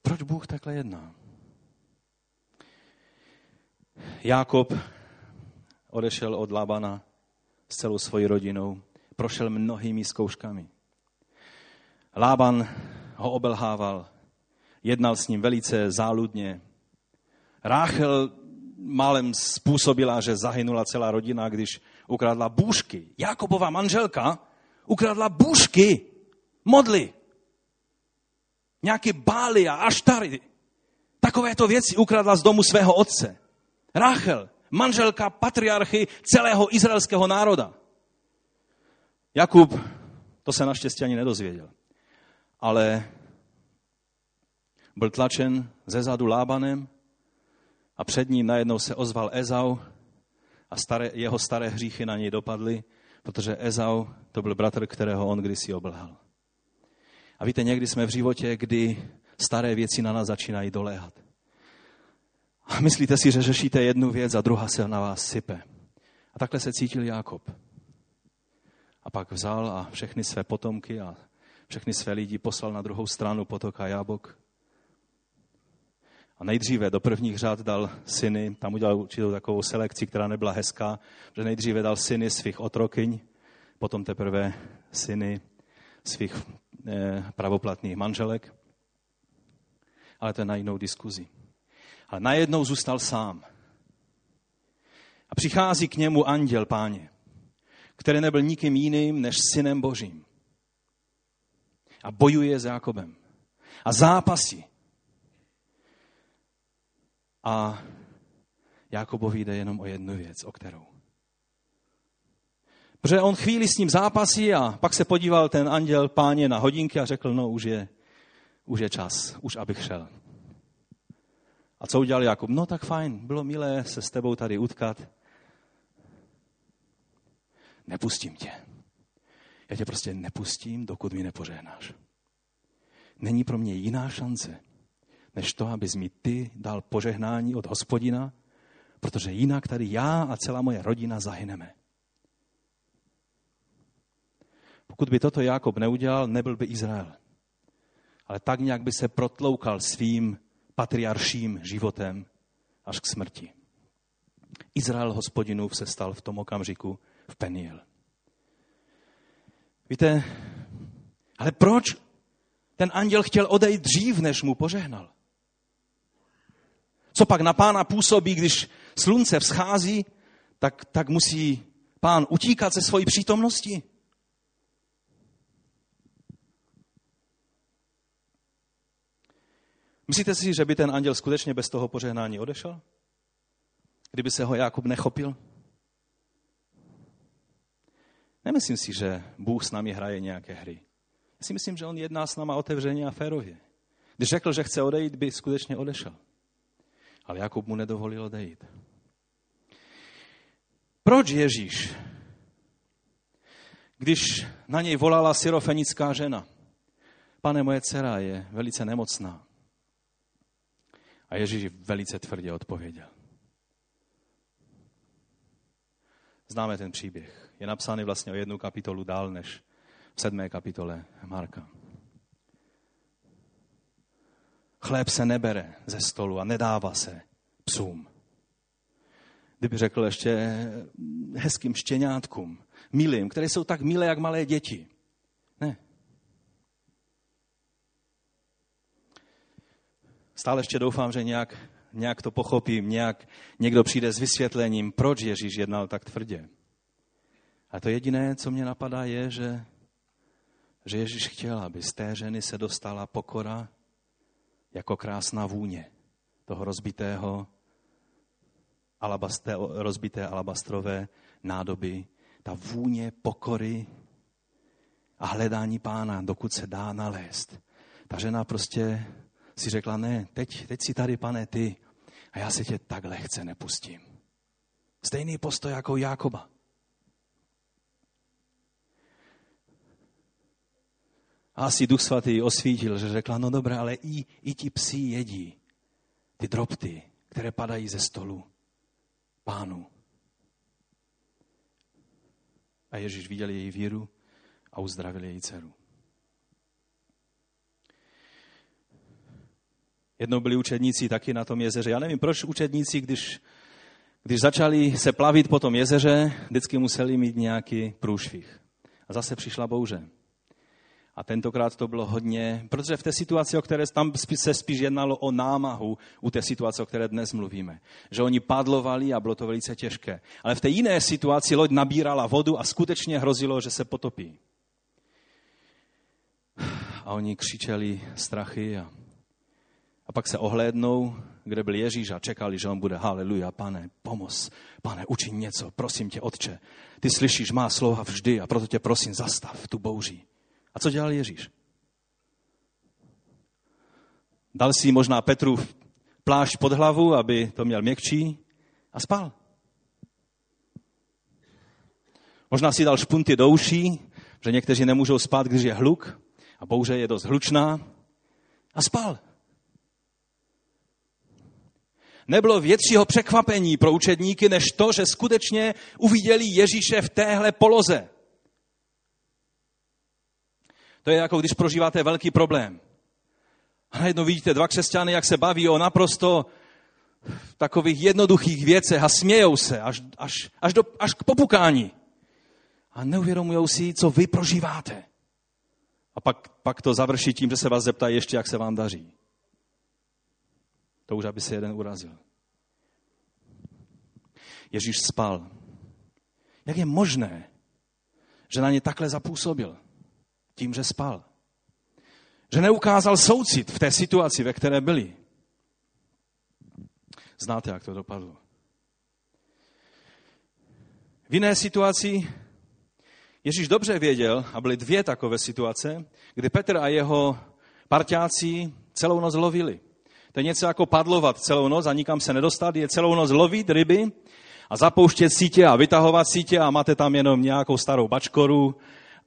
Proč Bůh takhle jedná? Jákob odešel od Labana s celou svojí rodinou, prošel mnohými zkouškami. Lában ho obelhával, jednal s ním velice záludně. Ráchel málem způsobila, že zahynula celá rodina, když ukradla bůžky. Jakobova manželka ukradla bůžky, modly. Nějaké bály a aštary. Takovéto věci ukradla z domu svého otce. Ráchel, manželka patriarchy celého izraelského národa. Jakub, to se naštěstí ani nedozvěděl. Ale byl tlačen ze zadu Lábanem a před ním najednou se ozval Ezau a staré, jeho staré hříchy na něj dopadly, protože Ezau to byl bratr, kterého on kdysi oblhal. A víte, někdy jsme v životě, kdy staré věci na nás začínají doléhat. A myslíte si, že řešíte jednu věc a druhá se na vás sype. A takhle se cítil Jákob. A pak vzal a všechny své potomky a všechny své lidi poslal na druhou stranu potoka Jábok a nejdříve do prvních řád dal syny, tam udělal určitou takovou selekci, která nebyla hezká, že nejdříve dal syny svých otrokyň, potom teprve syny svých eh, pravoplatných manželek. Ale to je na jinou diskuzi. Ale najednou zůstal sám. A přichází k němu anděl páně, který nebyl nikým jiným než synem božím. A bojuje s Jakobem. A zápasí. A Jakobovi jde jenom o jednu věc, o kterou. Protože on chvíli s ním zápasí a pak se podíval ten anděl páně na hodinky a řekl, no už je, už je čas, už abych šel. A co udělal Jakub? No tak fajn, bylo milé se s tebou tady utkat. Nepustím tě. Já tě prostě nepustím, dokud mi nepožehnáš. Není pro mě jiná šance, než to, abys mi ty dal požehnání od hospodina, protože jinak tady já a celá moje rodina zahyneme. Pokud by toto Jakob neudělal, nebyl by Izrael. Ale tak nějak by se protloukal svým patriarším životem až k smrti. Izrael hospodinův se stal v tom okamžiku v Peniel. Víte, ale proč ten anděl chtěl odejít dřív, než mu požehnal? Co pak na pána působí, když slunce vzchází, tak, tak musí pán utíkat ze svojí přítomnosti? Myslíte si, že by ten anděl skutečně bez toho požehnání odešel? Kdyby se ho Jakub nechopil? Nemyslím si, že Bůh s námi hraje nějaké hry. Já si myslím, že on jedná s náma otevřeně a férově. Když řekl, že chce odejít, by skutečně odešel. Ale Jakub mu nedovolil odejít. Proč Ježíš, když na něj volala syrofenická žena, pane, moje dcera je velice nemocná. A Ježíš velice tvrdě odpověděl. Známe ten příběh. Je napsány vlastně o jednu kapitolu dál než v sedmé kapitole Marka. Chléb se nebere ze stolu a nedává se psům. Kdyby řekl ještě hezkým štěňátkům, milým, které jsou tak milé, jak malé děti. Ne. Stále ještě doufám, že nějak, nějak to pochopím, nějak někdo přijde s vysvětlením, proč Ježíš jednal tak tvrdě. A to jediné, co mě napadá, je, že, že Ježíš chtěl, aby z té ženy se dostala pokora jako krásná vůně toho rozbitého, alabasté, rozbité alabastrové nádoby, ta vůně pokory a hledání pána, dokud se dá nalézt. Ta žena prostě si řekla, ne, teď, teď si tady, pane, ty, a já se tě tak lehce nepustím. Stejný postoj jako Jákoba. A asi Duch Svatý osvítil, že řekla, no dobré, ale i, i ti psi jedí ty dropty, které padají ze stolu pánu. A Ježíš viděl její víru a uzdravil její dceru. Jednou byli učedníci taky na tom jezeře. Já nevím, proč učedníci, když, když začali se plavit po tom jezeře, vždycky museli mít nějaký průšvih. A zase přišla bouře. A tentokrát to bylo hodně, protože v té situaci, o které tam se spíš jednalo o námahu, u té situace, o které dnes mluvíme. Že oni padlovali a bylo to velice těžké. Ale v té jiné situaci loď nabírala vodu a skutečně hrozilo, že se potopí. A oni křičeli strachy a, a pak se ohlédnou, kde byl Ježíš a čekali, že on bude haleluja, pane, pomoz, pane, učiň něco, prosím tě, otče. Ty slyšíš má slova vždy a proto tě prosím, zastav tu bouří. A co dělal Ježíš? Dal si možná Petru plášť pod hlavu, aby to měl měkčí a spal. Možná si dal špunty do uší, že někteří nemůžou spát, když je hluk a bouře je dost hlučná a spal. Nebylo většího překvapení pro učedníky, než to, že skutečně uviděli Ježíše v téhle poloze. To je jako když prožíváte velký problém. A najednou vidíte dva křesťany, jak se baví o naprosto takových jednoduchých věcech a smějou se až, až, až, do, až k popukání. A neuvědomují si, co vy prožíváte. A pak, pak to završí tím, že se vás zeptají ještě, jak se vám daří. To už, aby se jeden urazil. Ježíš spal. Jak je možné, že na ně takhle zapůsobil? Tím, že spal. Že neukázal soucit v té situaci, ve které byli. Znáte, jak to dopadlo. V jiné situaci Ježíš dobře věděl, a byly dvě takové situace, kdy Petr a jeho parťáci celou noc lovili. To je něco jako padlovat celou noc a nikam se nedostat, je celou noc lovit ryby a zapouštět sítě a vytahovat sítě a máte tam jenom nějakou starou bačkoru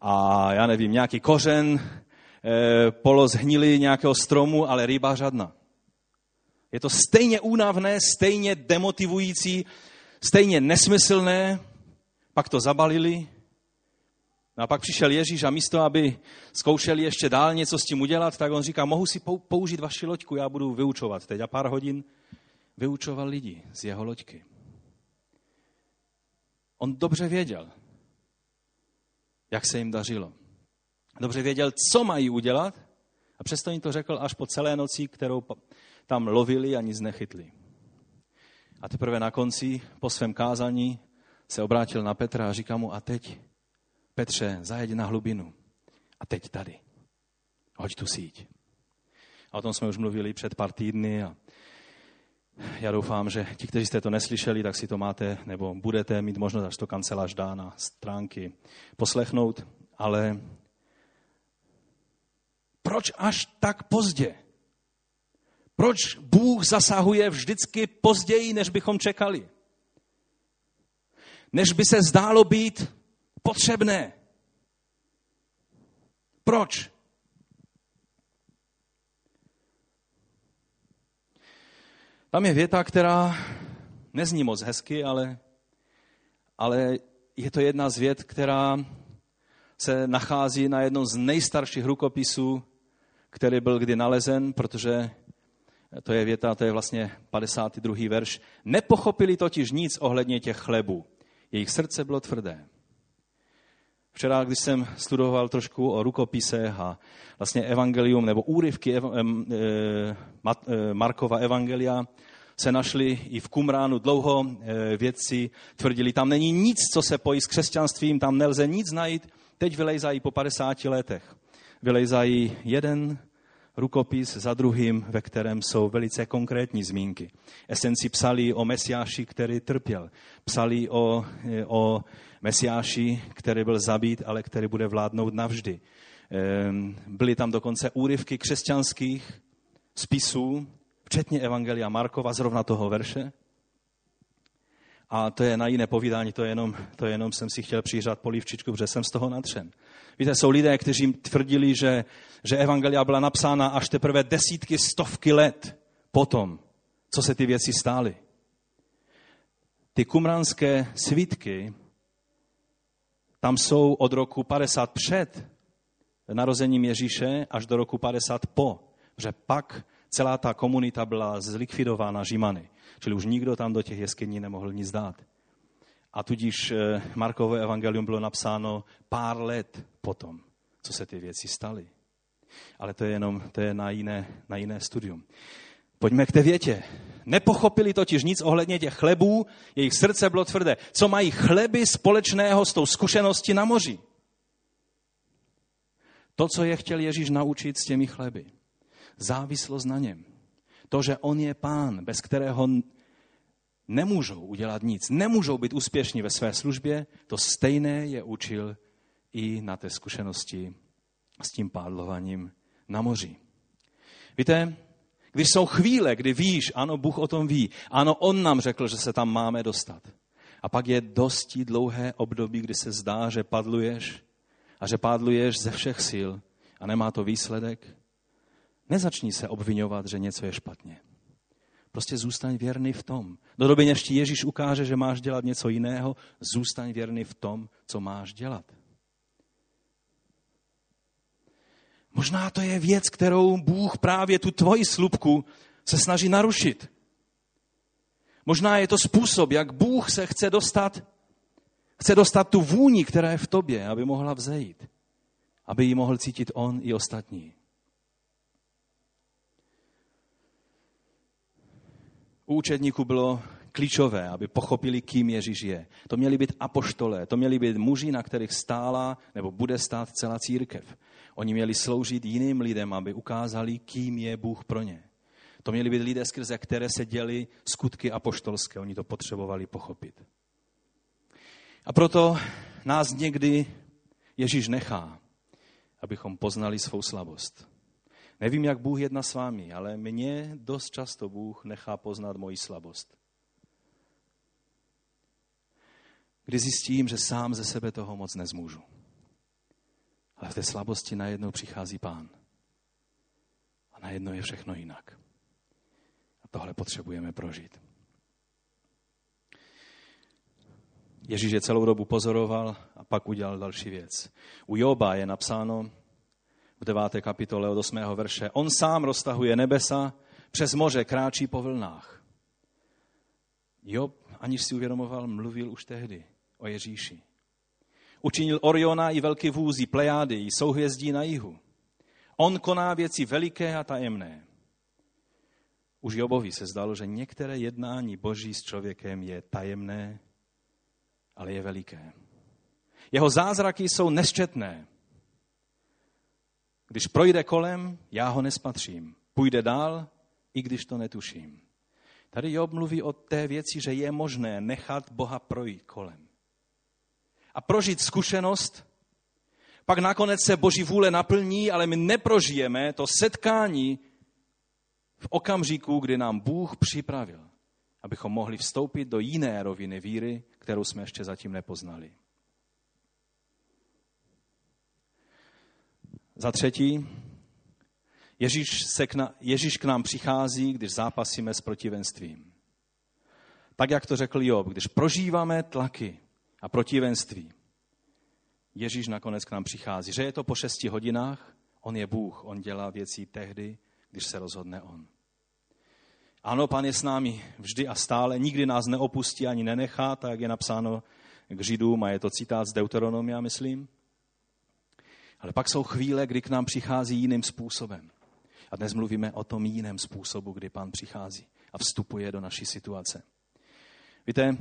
a já nevím, nějaký kořen, e, polo zhnilý nějakého stromu, ale ryba řadna. Je to stejně únavné, stejně demotivující, stejně nesmyslné, pak to zabalili No a pak přišel Ježíš a místo, aby zkoušeli ještě dál něco s tím udělat, tak on říká, mohu si použít vaši loďku, já budu vyučovat teď. A pár hodin vyučoval lidi z jeho loďky. On dobře věděl, jak se jim dařilo. Dobře věděl, co mají udělat a přesto jim to řekl až po celé noci, kterou tam lovili a nic nechytli. A teprve na konci, po svém kázání, se obrátil na Petra a říká mu, a teď, Petře, zajeď na hlubinu. A teď tady. Hoď tu síť. A o tom jsme už mluvili před pár týdny a já doufám, že ti, kteří jste to neslyšeli, tak si to máte, nebo budete mít možnost, až to kancelář dá na stránky poslechnout. Ale proč až tak pozdě? Proč Bůh zasahuje vždycky později, než bychom čekali? Než by se zdálo být potřebné. Proč? Tam je věta, která nezní moc hezky, ale, ale je to jedna z vět, která se nachází na jednom z nejstarších rukopisů, který byl kdy nalezen, protože to je věta, to je vlastně 52. verš. Nepochopili totiž nic ohledně těch chlebů. Jejich srdce bylo tvrdé. Včera, když jsem studoval trošku o rukopisech a vlastně evangelium nebo úryvky ev, e, e, Markova evangelia, se našli i v Kumránu dlouho e, vědci tvrdili, tam není nic, co se pojí s křesťanstvím, tam nelze nic najít. Teď vylejzají po 50 letech. Vylejzají jeden rukopis za druhým, ve kterém jsou velice konkrétní zmínky. Esenci psali o Mesiáši, který trpěl. Psali o, o Mesiáši, který byl zabít, ale který bude vládnout navždy. Ehm, byly tam dokonce úryvky křesťanských spisů, včetně Evangelia Markova, zrovna toho verše. A to je na jiné povídání, to je jenom, to je jenom jsem si chtěl přihřát polívčičku, protože jsem z toho natřen. Víte, jsou lidé, kteří tvrdili, že, že Evangelia byla napsána až teprve desítky, stovky let potom, co se ty věci stály. Ty kumranské svítky, tam jsou od roku 50 před narozením Ježíše až do roku 50 po, že pak celá ta komunita byla zlikvidována Římany. Čili už nikdo tam do těch jeskyní nemohl nic dát. A tudíž eh, Markové evangelium bylo napsáno pár let potom, co se ty věci staly. Ale to je jenom to je na, jiné, na jiné studium. Pojďme k té větě. Nepochopili totiž nic ohledně těch chlebů, jejich srdce bylo tvrdé. Co mají chleby společného s tou zkušeností na moři? To, co je chtěl Ježíš naučit s těmi chleby. Závislost na něm. To, že on je pán, bez kterého nemůžou udělat nic, nemůžou být úspěšní ve své službě, to stejné je učil i na té zkušenosti s tím pádlovaním na moři. Víte, když jsou chvíle, kdy víš, ano, Bůh o tom ví, ano, On nám řekl, že se tam máme dostat. A pak je dosti dlouhé období, kdy se zdá, že padluješ a že padluješ ze všech sil a nemá to výsledek. Nezačni se obvinovat, že něco je špatně. Prostě zůstaň věrný v tom. Do doby, než ti Ježíš ukáže, že máš dělat něco jiného, zůstaň věrný v tom, co máš dělat. Možná to je věc, kterou Bůh právě tu tvoji slupku se snaží narušit. Možná je to způsob, jak Bůh se chce dostat, chce dostat tu vůni, která je v tobě, aby mohla vzejít. Aby ji mohl cítit on i ostatní. U učedníků bylo klíčové, aby pochopili, kým Ježíš je. To měli být apoštolé, to měli být muži, na kterých stála nebo bude stát celá církev. Oni měli sloužit jiným lidem, aby ukázali, kým je Bůh pro ně. To měli být lidé, skrze které se děli skutky apoštolské. Oni to potřebovali pochopit. A proto nás někdy Ježíš nechá, abychom poznali svou slabost. Nevím, jak Bůh jedná s vámi, ale mě dost často Bůh nechá poznat moji slabost. Kdy zjistím, že sám ze sebe toho moc nezmůžu. Ale v té slabosti najednou přichází pán. A najednou je všechno jinak. A tohle potřebujeme prožít. Ježíš je celou dobu pozoroval a pak udělal další věc. U Joba je napsáno v 9. kapitole od 8. verše. On sám roztahuje nebesa, přes moře kráčí po vlnách. Job, aniž si uvědomoval, mluvil už tehdy o Ježíši. Učinil Oriona i velký vůzí, plejády, i souhvězdí na jihu. On koná věci veliké a tajemné. Už Jobovi se zdalo, že některé jednání Boží s člověkem je tajemné, ale je veliké. Jeho zázraky jsou nesčetné. Když projde kolem, já ho nespatřím. Půjde dál, i když to netuším. Tady Job mluví o té věci, že je možné nechat Boha projít kolem. A prožít zkušenost, pak nakonec se Boží vůle naplní, ale my neprožijeme to setkání v okamžiku, kdy nám Bůh připravil, abychom mohli vstoupit do jiné roviny víry, kterou jsme ještě zatím nepoznali. Za třetí, Ježíš, se k, na, Ježíš k nám přichází, když zápasíme s protivenstvím. Tak, jak to řekl Job, když prožíváme tlaky a protivenství, Ježíš nakonec k nám přichází. Že je to po šesti hodinách, on je Bůh, on dělá věci tehdy, když se rozhodne on. Ano, pan je s námi vždy a stále, nikdy nás neopustí ani nenechá, tak jak je napsáno k Židům a je to citát z Deuteronomia, myslím. Ale pak jsou chvíle, kdy k nám přichází jiným způsobem. A dnes mluvíme o tom jiném způsobu, kdy pán přichází a vstupuje do naší situace. Víte,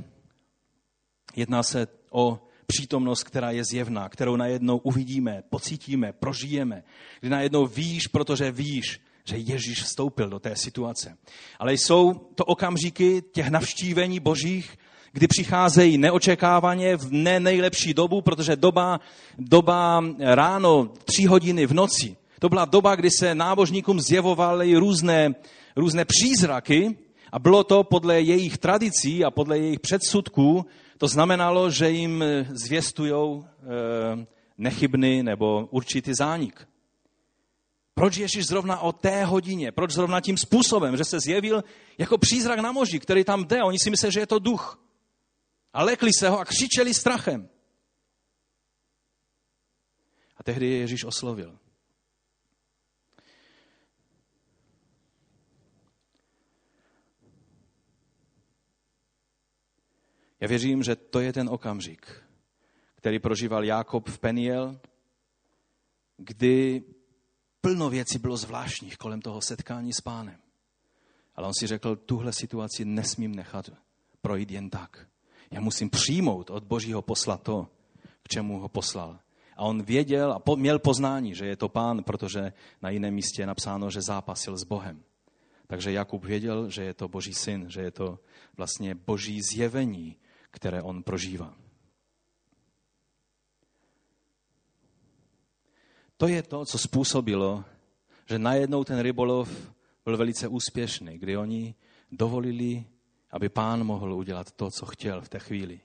jedná se o přítomnost, která je zjevná, kterou najednou uvidíme, pocítíme, prožijeme, kdy najednou víš, protože víš, že Ježíš vstoupil do té situace. Ale jsou to okamžiky těch navštívení božích, kdy přicházejí neočekávaně v ne nejlepší dobu, protože doba, doba ráno, tři hodiny v noci, to byla doba, kdy se nábožníkům zjevovaly různé, různé přízraky a bylo to podle jejich tradicí a podle jejich předsudků, to znamenalo, že jim zvěstují e, nechybný nebo určitý zánik. Proč Ježíš zrovna o té hodině? Proč zrovna tím způsobem, že se zjevil jako přízrak na moži, který tam jde? Oni si myslí, že je to duch. A lekli se ho a křičeli strachem. A tehdy je Ježíš oslovil. Já věřím, že to je ten okamžik, který prožíval Jákob v Peniel, kdy plno věcí bylo zvláštních kolem toho setkání s pánem. Ale on si řekl, tuhle situaci nesmím nechat projít jen tak. Já musím přijmout od Božího posla to, k čemu ho poslal. A on věděl a měl poznání, že je to pán, protože na jiném místě je napsáno, že zápasil s Bohem. Takže Jakub věděl, že je to Boží syn, že je to vlastně Boží zjevení, které on prožívá. To je to, co způsobilo, že najednou ten rybolov byl velice úspěšný, kdy oni dovolili, aby pán mohl udělat to, co chtěl v té chvíli.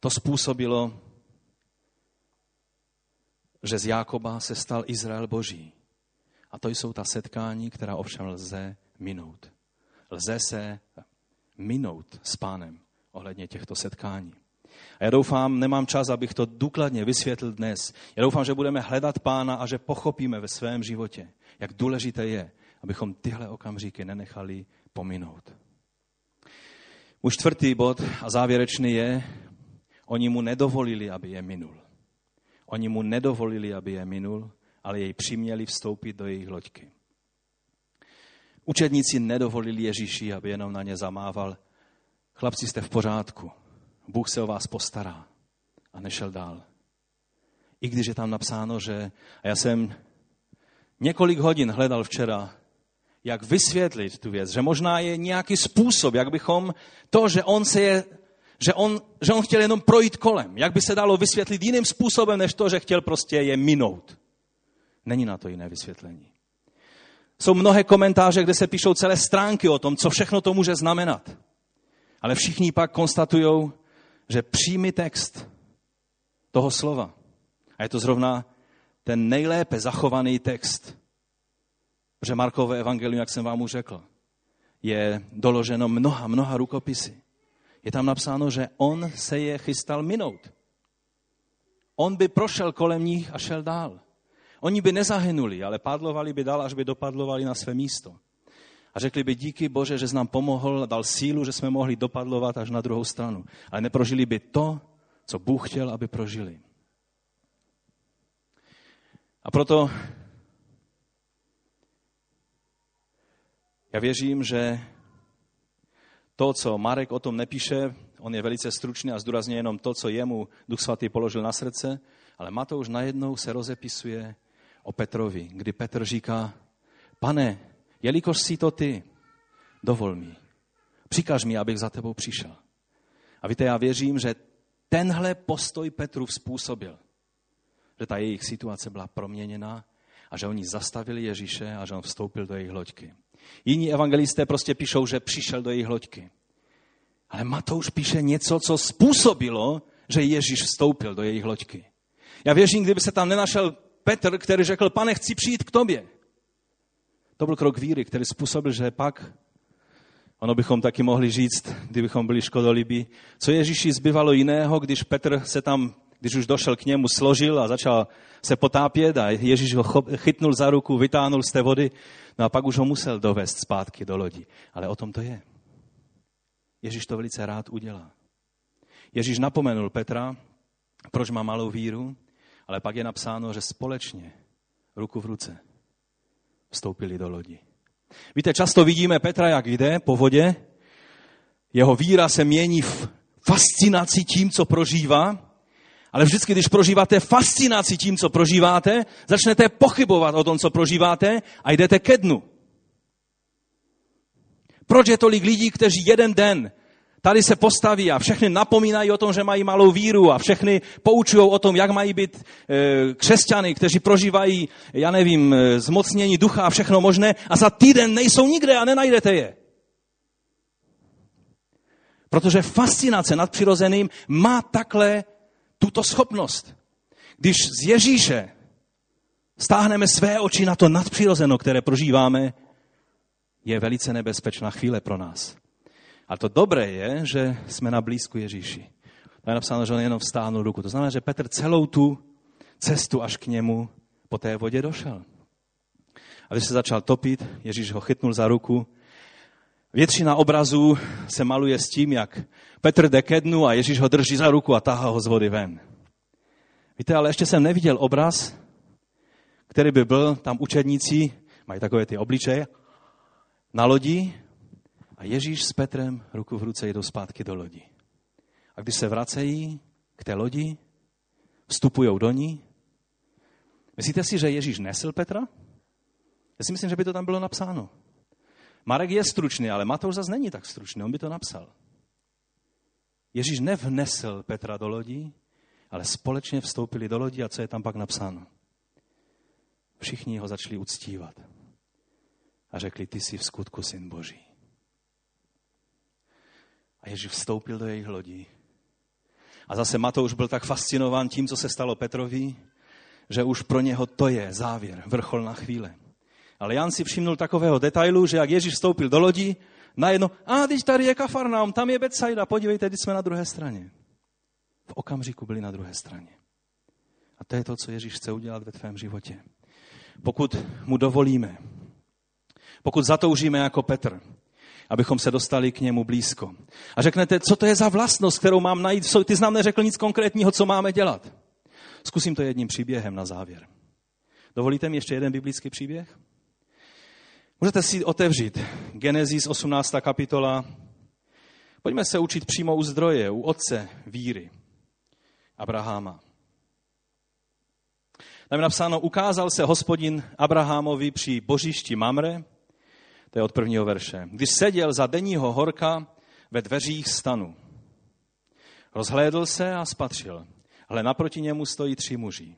To způsobilo, že z Jákoba se stal Izrael Boží. A to jsou ta setkání, která ovšem lze minout. Lze se minout s pánem ohledně těchto setkání. A já doufám, nemám čas, abych to důkladně vysvětlil dnes. Já doufám, že budeme hledat pána a že pochopíme ve svém životě, jak důležité je, abychom tyhle okamžiky nenechali pominout. Už čtvrtý bod a závěrečný je, oni mu nedovolili, aby je minul. Oni mu nedovolili, aby je minul, ale jej přiměli vstoupit do jejich loďky. Učedníci nedovolili Ježíši, aby jenom na ně zamával. Chlapci, jste v pořádku. Bůh se o vás postará. A nešel dál. I když je tam napsáno, že... A já jsem několik hodin hledal včera, jak vysvětlit tu věc, že možná je nějaký způsob, jak bychom to, že on se je, že on, že on chtěl jenom projít kolem, jak by se dalo vysvětlit jiným způsobem, než to, že chtěl prostě je minout. Není na to jiné vysvětlení. Jsou mnohé komentáře, kde se píšou celé stránky o tom, co všechno to může znamenat. Ale všichni pak konstatují, že přímý text toho slova, a je to zrovna ten nejlépe zachovaný text, protože Markové evangelium, jak jsem vám už řekl, je doloženo mnoha, mnoha rukopisy. Je tam napsáno, že on se je chystal minout. On by prošel kolem nich a šel dál. Oni by nezahynuli, ale padlovali by dál, až by dopadlovali na své místo. A řekli by díky Bože, že jsi nám pomohl, dal sílu, že jsme mohli dopadlovat až na druhou stranu. Ale neprožili by to, co Bůh chtěl, aby prožili. A proto já věřím, že to, co Marek o tom nepíše, on je velice stručný a zdůrazně jenom to, co jemu Duch Svatý položil na srdce, ale Matouš najednou se rozepisuje o Petrovi, kdy Petr říká, pane, jelikož jsi to ty, dovol mi, přikaž mi, abych za tebou přišel. A víte, já věřím, že tenhle postoj Petru způsobil, že ta jejich situace byla proměněná a že oni zastavili Ježíše a že on vstoupil do jejich loďky. Jiní evangelisté prostě píšou, že přišel do jejich loďky. Ale Matouš píše něco, co způsobilo, že Ježíš vstoupil do jejich loďky. Já věřím, kdyby se tam nenašel Petr, který řekl, pane, chci přijít k tobě. To byl krok víry, který způsobil, že pak, ono bychom taky mohli říct, kdybychom byli škodolibí, co Ježíši zbyvalo jiného, když Petr se tam, když už došel k němu, složil a začal se potápět a Ježíš ho chytnul za ruku, vytáhnul z té vody, no a pak už ho musel dovést zpátky do lodi. Ale o tom to je. Ježíš to velice rád udělá. Ježíš napomenul Petra, proč má malou víru, ale pak je napsáno, že společně, ruku v ruce, vstoupili do lodi. Víte, často vidíme Petra, jak jde po vodě, jeho víra se mění v fascinaci tím, co prožívá, ale vždycky, když prožíváte fascinaci tím, co prožíváte, začnete pochybovat o tom, co prožíváte a jdete ke dnu. Proč je tolik lidí, kteří jeden den tady se postaví a všechny napomínají o tom, že mají malou víru a všechny poučují o tom, jak mají být e, křesťany, kteří prožívají, já nevím, e, zmocnění ducha a všechno možné a za týden nejsou nikde a nenajdete je. Protože fascinace nad přirozeným má takhle tuto schopnost. Když z Ježíše stáhneme své oči na to nadpřirozeno, které prožíváme, je velice nebezpečná chvíle pro nás. A to dobré je, že jsme na blízku Ježíši. To je napsáno, že on jenom vstáhnul ruku. To znamená, že Petr celou tu cestu až k němu po té vodě došel. A když se začal topit, Ježíš ho chytnul za ruku. Většina obrazů se maluje s tím, jak Petr jde ke dnu a Ježíš ho drží za ruku a tahá ho z vody ven. Víte, ale ještě jsem neviděl obraz, který by byl, tam učedníci mají takové ty obličeje, na lodi a Ježíš s Petrem ruku v ruce jdou zpátky do lodi. A když se vracejí k té lodi, vstupují do ní, myslíte si, že Ježíš nesl Petra? Já si myslím, že by to tam bylo napsáno. Marek je stručný, ale Matouš zase není tak stručný, on by to napsal. Ježíš nevnesl Petra do lodi, ale společně vstoupili do lodi a co je tam pak napsáno? Všichni ho začali uctívat a řekli, ty jsi v skutku syn Boží. A Ježíš vstoupil do jejich lodí. A zase Matouš byl tak fascinován tím, co se stalo Petrovi, že už pro něho to je závěr, vrchol na chvíle. Ale Jan si všimnul takového detailu, že jak Ježíš vstoupil do lodi, najednou, a teď tady je Kafarnaum, tam je Betsaida, podívejte, teď jsme na druhé straně. V okamžiku byli na druhé straně. A to je to, co Ježíš chce udělat ve tvém životě. Pokud mu dovolíme, pokud zatoužíme jako Petr, abychom se dostali k němu blízko. A řeknete, co to je za vlastnost, kterou mám najít? Ty jsi nám neřekl nic konkrétního, co máme dělat. Zkusím to jedním příběhem na závěr. Dovolíte mi ještě jeden biblický příběh? Můžete si otevřít Genesis 18. kapitola. Pojďme se učit přímo u zdroje, u otce víry, Abraháma. Tam je napsáno, ukázal se hospodin Abrahamovi při božišti Mamre, to je od prvního verše. Když seděl za denního horka ve dveřích stanu. Rozhlédl se a spatřil. Ale naproti němu stojí tři muži.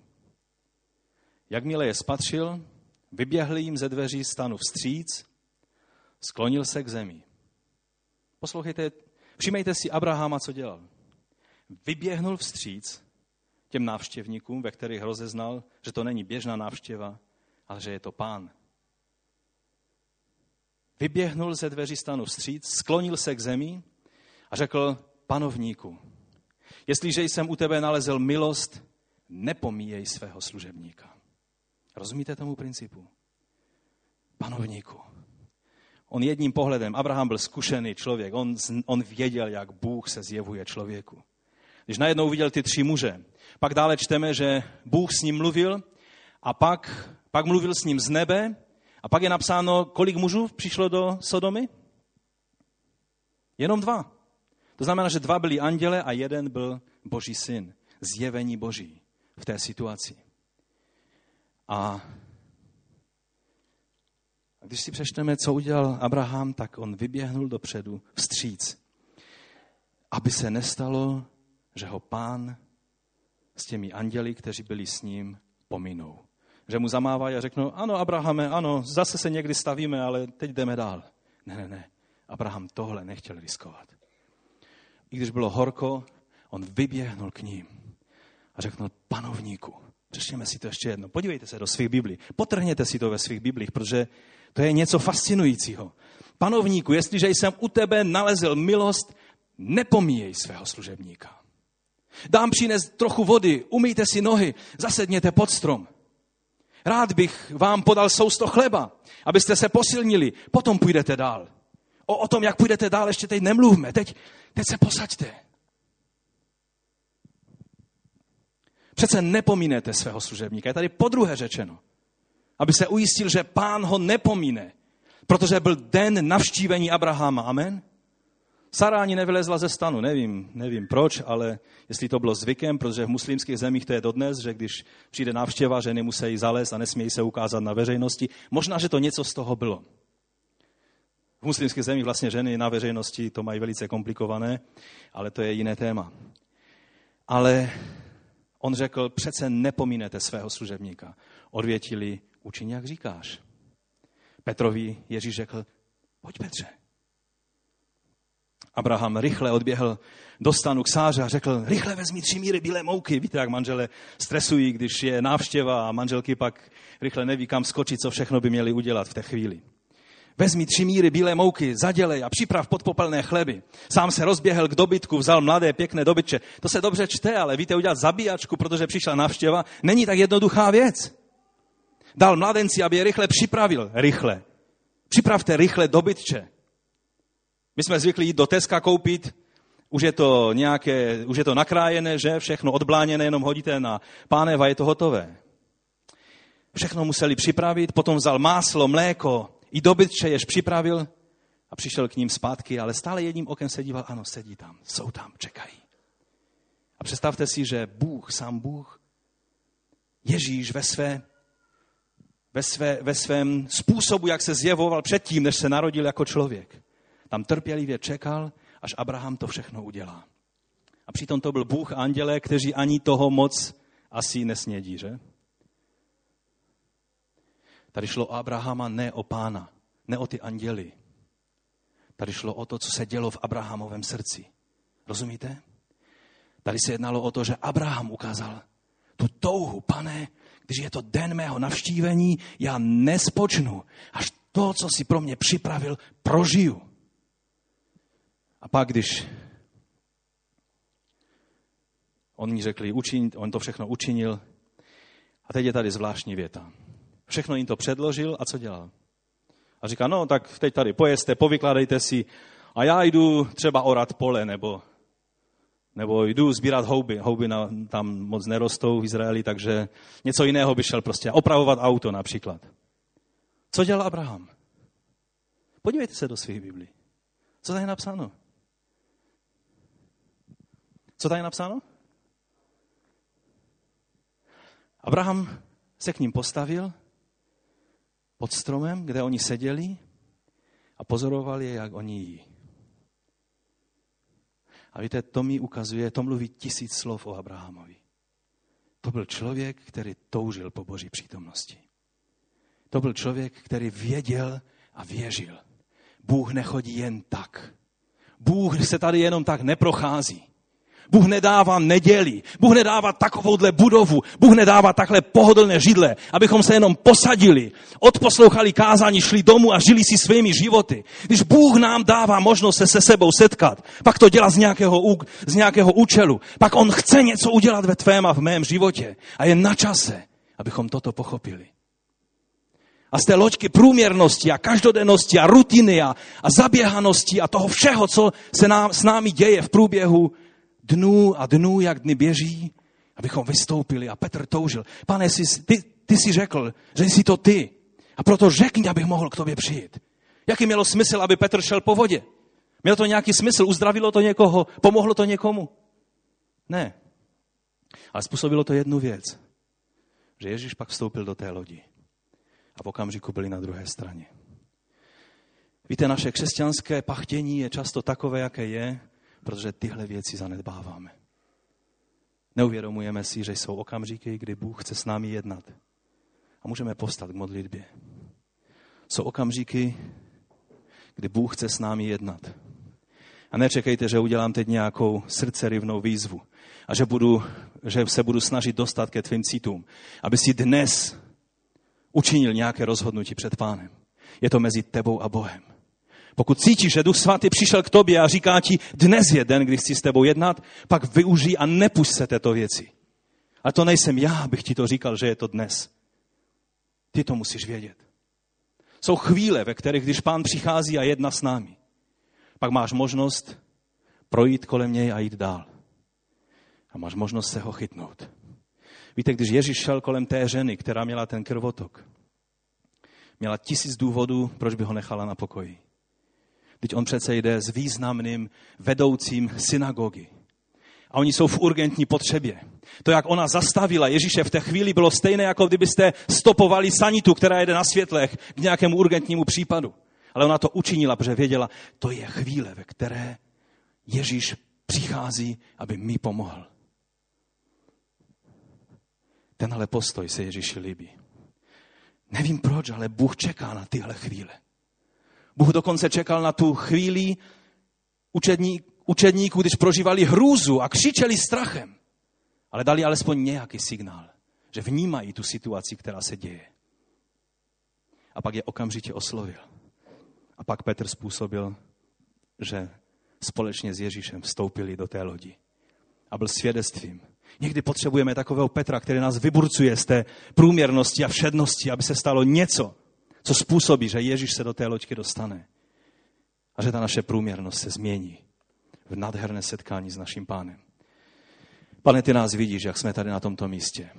Jakmile je spatřil, vyběhl jim ze dveří stanu vstříc, sklonil se k zemi. Poslouchejte, všimejte si Abrahama, co dělal. Vyběhnul vstříc těm návštěvníkům, ve kterých rozeznal, že to není běžná návštěva, ale že je to pán, Vyběhnul ze dveří stanu vstříc, sklonil se k zemi a řekl, panovníku, jestliže jsem u tebe nalezl milost, nepomíjej svého služebníka. Rozumíte tomu principu? Panovníku. On jedním pohledem, Abraham byl zkušený člověk, on, on věděl, jak Bůh se zjevuje člověku. Když najednou viděl ty tři muže, pak dále čteme, že Bůh s ním mluvil a pak, pak mluvil s ním z nebe a pak je napsáno, kolik mužů přišlo do Sodomy? Jenom dva. To znamená, že dva byli anděle a jeden byl boží syn. Zjevení boží v té situaci. A když si přečteme, co udělal Abraham, tak on vyběhnul dopředu vstříc, aby se nestalo, že ho pán s těmi anděli, kteří byli s ním, pominou. Že mu zamávají a řeknou, ano, Abrahame, ano, zase se někdy stavíme, ale teď jdeme dál. Ne, ne, ne. Abraham tohle nechtěl riskovat. I když bylo horko, on vyběhnul k ním a řekl, panovníku, přečtěme si to ještě jedno, podívejte se do svých Biblí, potrhněte si to ve svých Biblích, protože to je něco fascinujícího. Panovníku, jestliže jsem u tebe nalezl milost, nepomíjej svého služebníka. Dám přinést trochu vody, umýjte si nohy, zasedněte pod strom. Rád bych vám podal sousto chleba, abyste se posilnili, potom půjdete dál. O, o tom, jak půjdete dál, ještě teď nemluvme. Teď, teď se posaďte. Přece nepomínete svého služebníka. Je tady podruhé řečeno. Aby se ujistil, že pán ho nepomíne. Protože byl den navštívení Abrahama. Amen? Sara ani nevylezla ze stanu, nevím, nevím proč, ale jestli to bylo zvykem, protože v muslimských zemích to je dodnes, že když přijde návštěva, ženy musí zalézt a nesmějí se ukázat na veřejnosti. Možná, že to něco z toho bylo. V muslimských zemích vlastně ženy na veřejnosti to mají velice komplikované, ale to je jiné téma. Ale on řekl, přece nepomínete svého služebníka. Odvětili, učin, jak říkáš. Petrovi Ježíš řekl, pojď Petře. Abraham rychle odběhl do stanu k sáře a řekl, rychle vezmi tři míry bílé mouky. Víte, jak manžele stresují, když je návštěva a manželky pak rychle neví, kam skočit, co všechno by měli udělat v té chvíli. Vezmi tři míry bílé mouky, zadělej a připrav podpopelné chleby. Sám se rozběhl k dobytku, vzal mladé, pěkné dobytče. To se dobře čte, ale víte, udělat zabíjačku, protože přišla návštěva, není tak jednoduchá věc. Dal mladenci, aby je rychle připravil. Rychle. Připravte rychle dobytče. My jsme zvykli jít do Teska koupit, už je to nějaké, už je to nakrájené, že? Všechno odbláněné, jenom hodíte na pánev a je to hotové. Všechno museli připravit, potom vzal máslo, mléko, i dobytče jež připravil a přišel k ním zpátky, ale stále jedním okem se díval, ano, sedí tam, jsou tam, čekají. A představte si, že Bůh, sám Bůh, Ježíš ve, své, ve, své, ve svém způsobu, jak se zjevoval předtím, než se narodil jako člověk, tam trpělivě čekal, až Abraham to všechno udělá. A přitom to byl Bůh a anděle, kteří ani toho moc asi nesnědí, že? Tady šlo o Abrahama, ne o pána, ne o ty anděly. Tady šlo o to, co se dělo v Abrahamovém srdci. Rozumíte? Tady se jednalo o to, že Abraham ukázal tu touhu, pane, když je to den mého navštívení, já nespočnu, až to, co si pro mě připravil, prožiju. A pak, když oni řekli, učin, on to všechno učinil, a teď je tady zvláštní věta. Všechno jim to předložil a co dělal? A říká, no tak teď tady pojeste, povykládejte si a já jdu třeba orat pole nebo, nebo jdu sbírat houby. Houby na, tam moc nerostou v Izraeli, takže něco jiného by šel prostě opravovat auto například. Co dělal Abraham? Podívejte se do svých Biblí. Co tady je napsáno? Co tady je napsáno? Abraham se k ním postavil pod stromem, kde oni seděli a pozorovali je, jak oni jí. A víte, to mi ukazuje, to mluví tisíc slov o Abrahamovi. To byl člověk, který toužil po boží přítomnosti. To byl člověk, který věděl a věřil. Bůh nechodí jen tak. Bůh se tady jenom tak neprochází. Bůh nedává neděli. Bůh nedává takovouhle budovu. Bůh nedává takhle pohodlné židle, abychom se jenom posadili, odposlouchali kázání, šli domů a žili si svými životy. Když Bůh nám dává možnost se se sebou setkat, pak to dělá z nějakého, z nějakého účelu. Pak On chce něco udělat ve tvém a v mém životě. A je na čase, abychom toto pochopili. A z té loďky průměrnosti a každodennosti a rutiny a, a zaběhanosti a toho všeho, co se nám, s námi děje v průběhu dnů a dnů, jak dny běží, abychom vystoupili. A Petr toužil. Pane, jsi, ty, ty jsi řekl, že jsi to ty. A proto řekni, abych mohl k tobě přijít. Jaký mělo smysl, aby Petr šel po vodě? Mělo to nějaký smysl? Uzdravilo to někoho? Pomohlo to někomu? Ne. Ale způsobilo to jednu věc. Že Ježíš pak vstoupil do té lodi. A v okamžiku byli na druhé straně. Víte, naše křesťanské pachtění je často takové, jaké je, protože tyhle věci zanedbáváme. Neuvědomujeme si, že jsou okamžiky, kdy Bůh chce s námi jednat. A můžeme postat k modlitbě. Jsou okamžiky, kdy Bůh chce s námi jednat. A nečekejte, že udělám teď nějakou srdcerivnou výzvu a že, budu, že se budu snažit dostat ke tvým citům, aby si dnes učinil nějaké rozhodnutí před pánem. Je to mezi tebou a Bohem. Pokud cítíš, že Duch Svatý přišel k tobě a říká ti, dnes je den, kdy chci s tebou jednat, pak využij a nepust se této věci. A to nejsem já, abych ti to říkal, že je to dnes. Ty to musíš vědět. Jsou chvíle, ve kterých, když pán přichází a jedná s námi, pak máš možnost projít kolem něj a jít dál. A máš možnost se ho chytnout. Víte, když Ježíš šel kolem té ženy, která měla ten krvotok, měla tisíc důvodů, proč by ho nechala na pokoji. Teď on přece jde s významným vedoucím synagogy. A oni jsou v urgentní potřebě. To, jak ona zastavila Ježíše v té chvíli, bylo stejné, jako kdybyste stopovali sanitu, která jede na světlech k nějakému urgentnímu případu. Ale ona to učinila, protože věděla, to je chvíle, ve které Ježíš přichází, aby mi pomohl. Tenhle postoj se Ježíši líbí. Nevím proč, ale Bůh čeká na tyhle chvíle. Bůh dokonce čekal na tu chvíli učední, učedníků, když prožívali hrůzu a křičeli strachem. Ale dali alespoň nějaký signál, že vnímají tu situaci, která se děje. A pak je okamžitě oslovil. A pak Petr způsobil, že společně s Ježíšem vstoupili do té lodi. A byl svědectvím. Někdy potřebujeme takového Petra, který nás vyburcuje z té průměrnosti a všednosti, aby se stalo něco, co způsobí, že Ježíš se do té loďky dostane. A že ta naše průměrnost se změní v nádherné setkání s naším pánem. Pane, ty nás vidíš, jak jsme tady na tomto místě.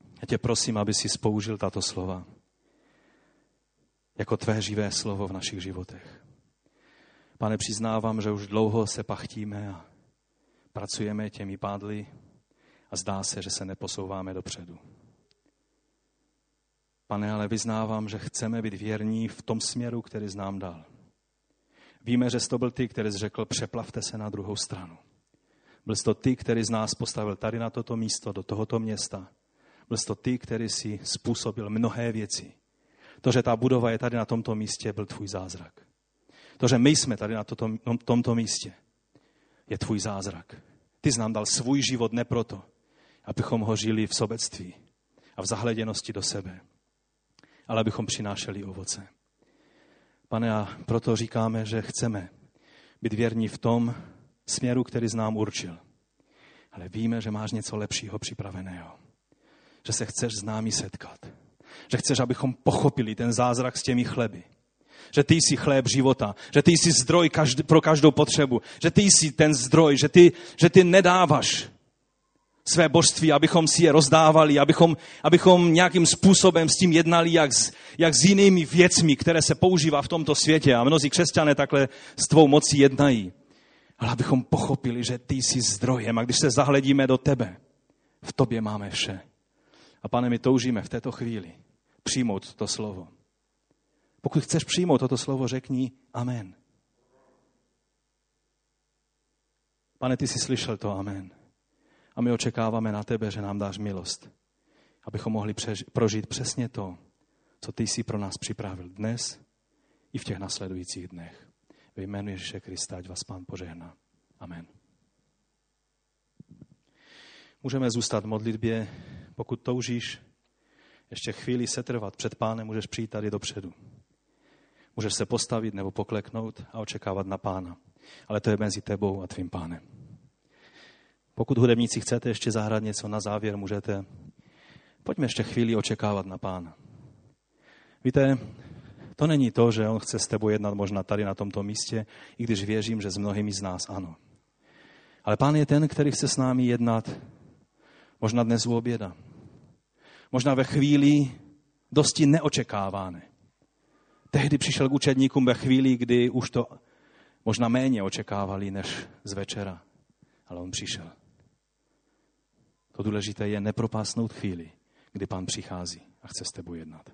Já tě prosím, aby si spoužil tato slova jako tvé živé slovo v našich životech. Pane, přiznávám, že už dlouho se pachtíme a pracujeme těmi pádly a zdá se, že se neposouváme dopředu. Pane, ale vyznávám, že chceme být věrní v tom směru, který znám dal. Víme, že jsi to byl ty, který jsi řekl, přeplavte se na druhou stranu. Byl jsi to ty, který z nás postavil tady na toto místo, do tohoto města. Byl jsi to ty, který si způsobil mnohé věci. To, že ta budova je tady na tomto místě, byl tvůj zázrak. To, že my jsme tady na toto, tomto místě, je tvůj zázrak. Ty jsi nám dal svůj život ne proto, abychom ho žili v sobectví a v zahleděnosti do sebe, ale abychom přinášeli ovoce. Pane, a proto říkáme, že chceme být věrní v tom směru, který znám určil. Ale víme, že máš něco lepšího připraveného. Že se chceš s námi setkat. Že chceš, abychom pochopili ten zázrak s těmi chleby. Že ty jsi chléb života, že ty jsi zdroj pro každou potřebu, že ty jsi ten zdroj, že ty, že ty nedáváš své božství, abychom si je rozdávali, abychom, abychom nějakým způsobem s tím jednali, jak s, jak s jinými věcmi, které se používá v tomto světě. A mnozí křesťané takhle s tvou mocí jednají. Ale abychom pochopili, že ty jsi zdrojem a když se zahledíme do tebe, v tobě máme vše. A pane, my toužíme v této chvíli přijmout to slovo. Pokud chceš přijmout toto slovo, řekni amen. Pane, ty jsi slyšel to amen. A my očekáváme na tebe, že nám dáš milost, abychom mohli přež- prožít přesně to, co ty jsi pro nás připravil dnes i v těch nasledujících dnech. Ve jménu Ježíše Krista, ať vás Pán požehná. Amen. Můžeme zůstat v modlitbě, pokud toužíš ještě chvíli setrvat před pánem, můžeš přijít tady dopředu. Můžeš se postavit nebo pokleknout a očekávat na pána. Ale to je mezi tebou a tvým pánem. Pokud hudebníci chcete ještě zahrát něco na závěr, můžete. Pojďme ještě chvíli očekávat na pána. Víte, to není to, že on chce s tebou jednat možná tady na tomto místě, i když věřím, že s mnohými z nás ano. Ale pán je ten, který chce s námi jednat možná dnes u oběda. Možná ve chvíli dosti neočekávané. Tehdy přišel k učedníkům ve chvíli, kdy už to možná méně očekávali než z večera. Ale on přišel. To důležité je nepropásnout chvíli, kdy pán přichází a chce s tebou jednat.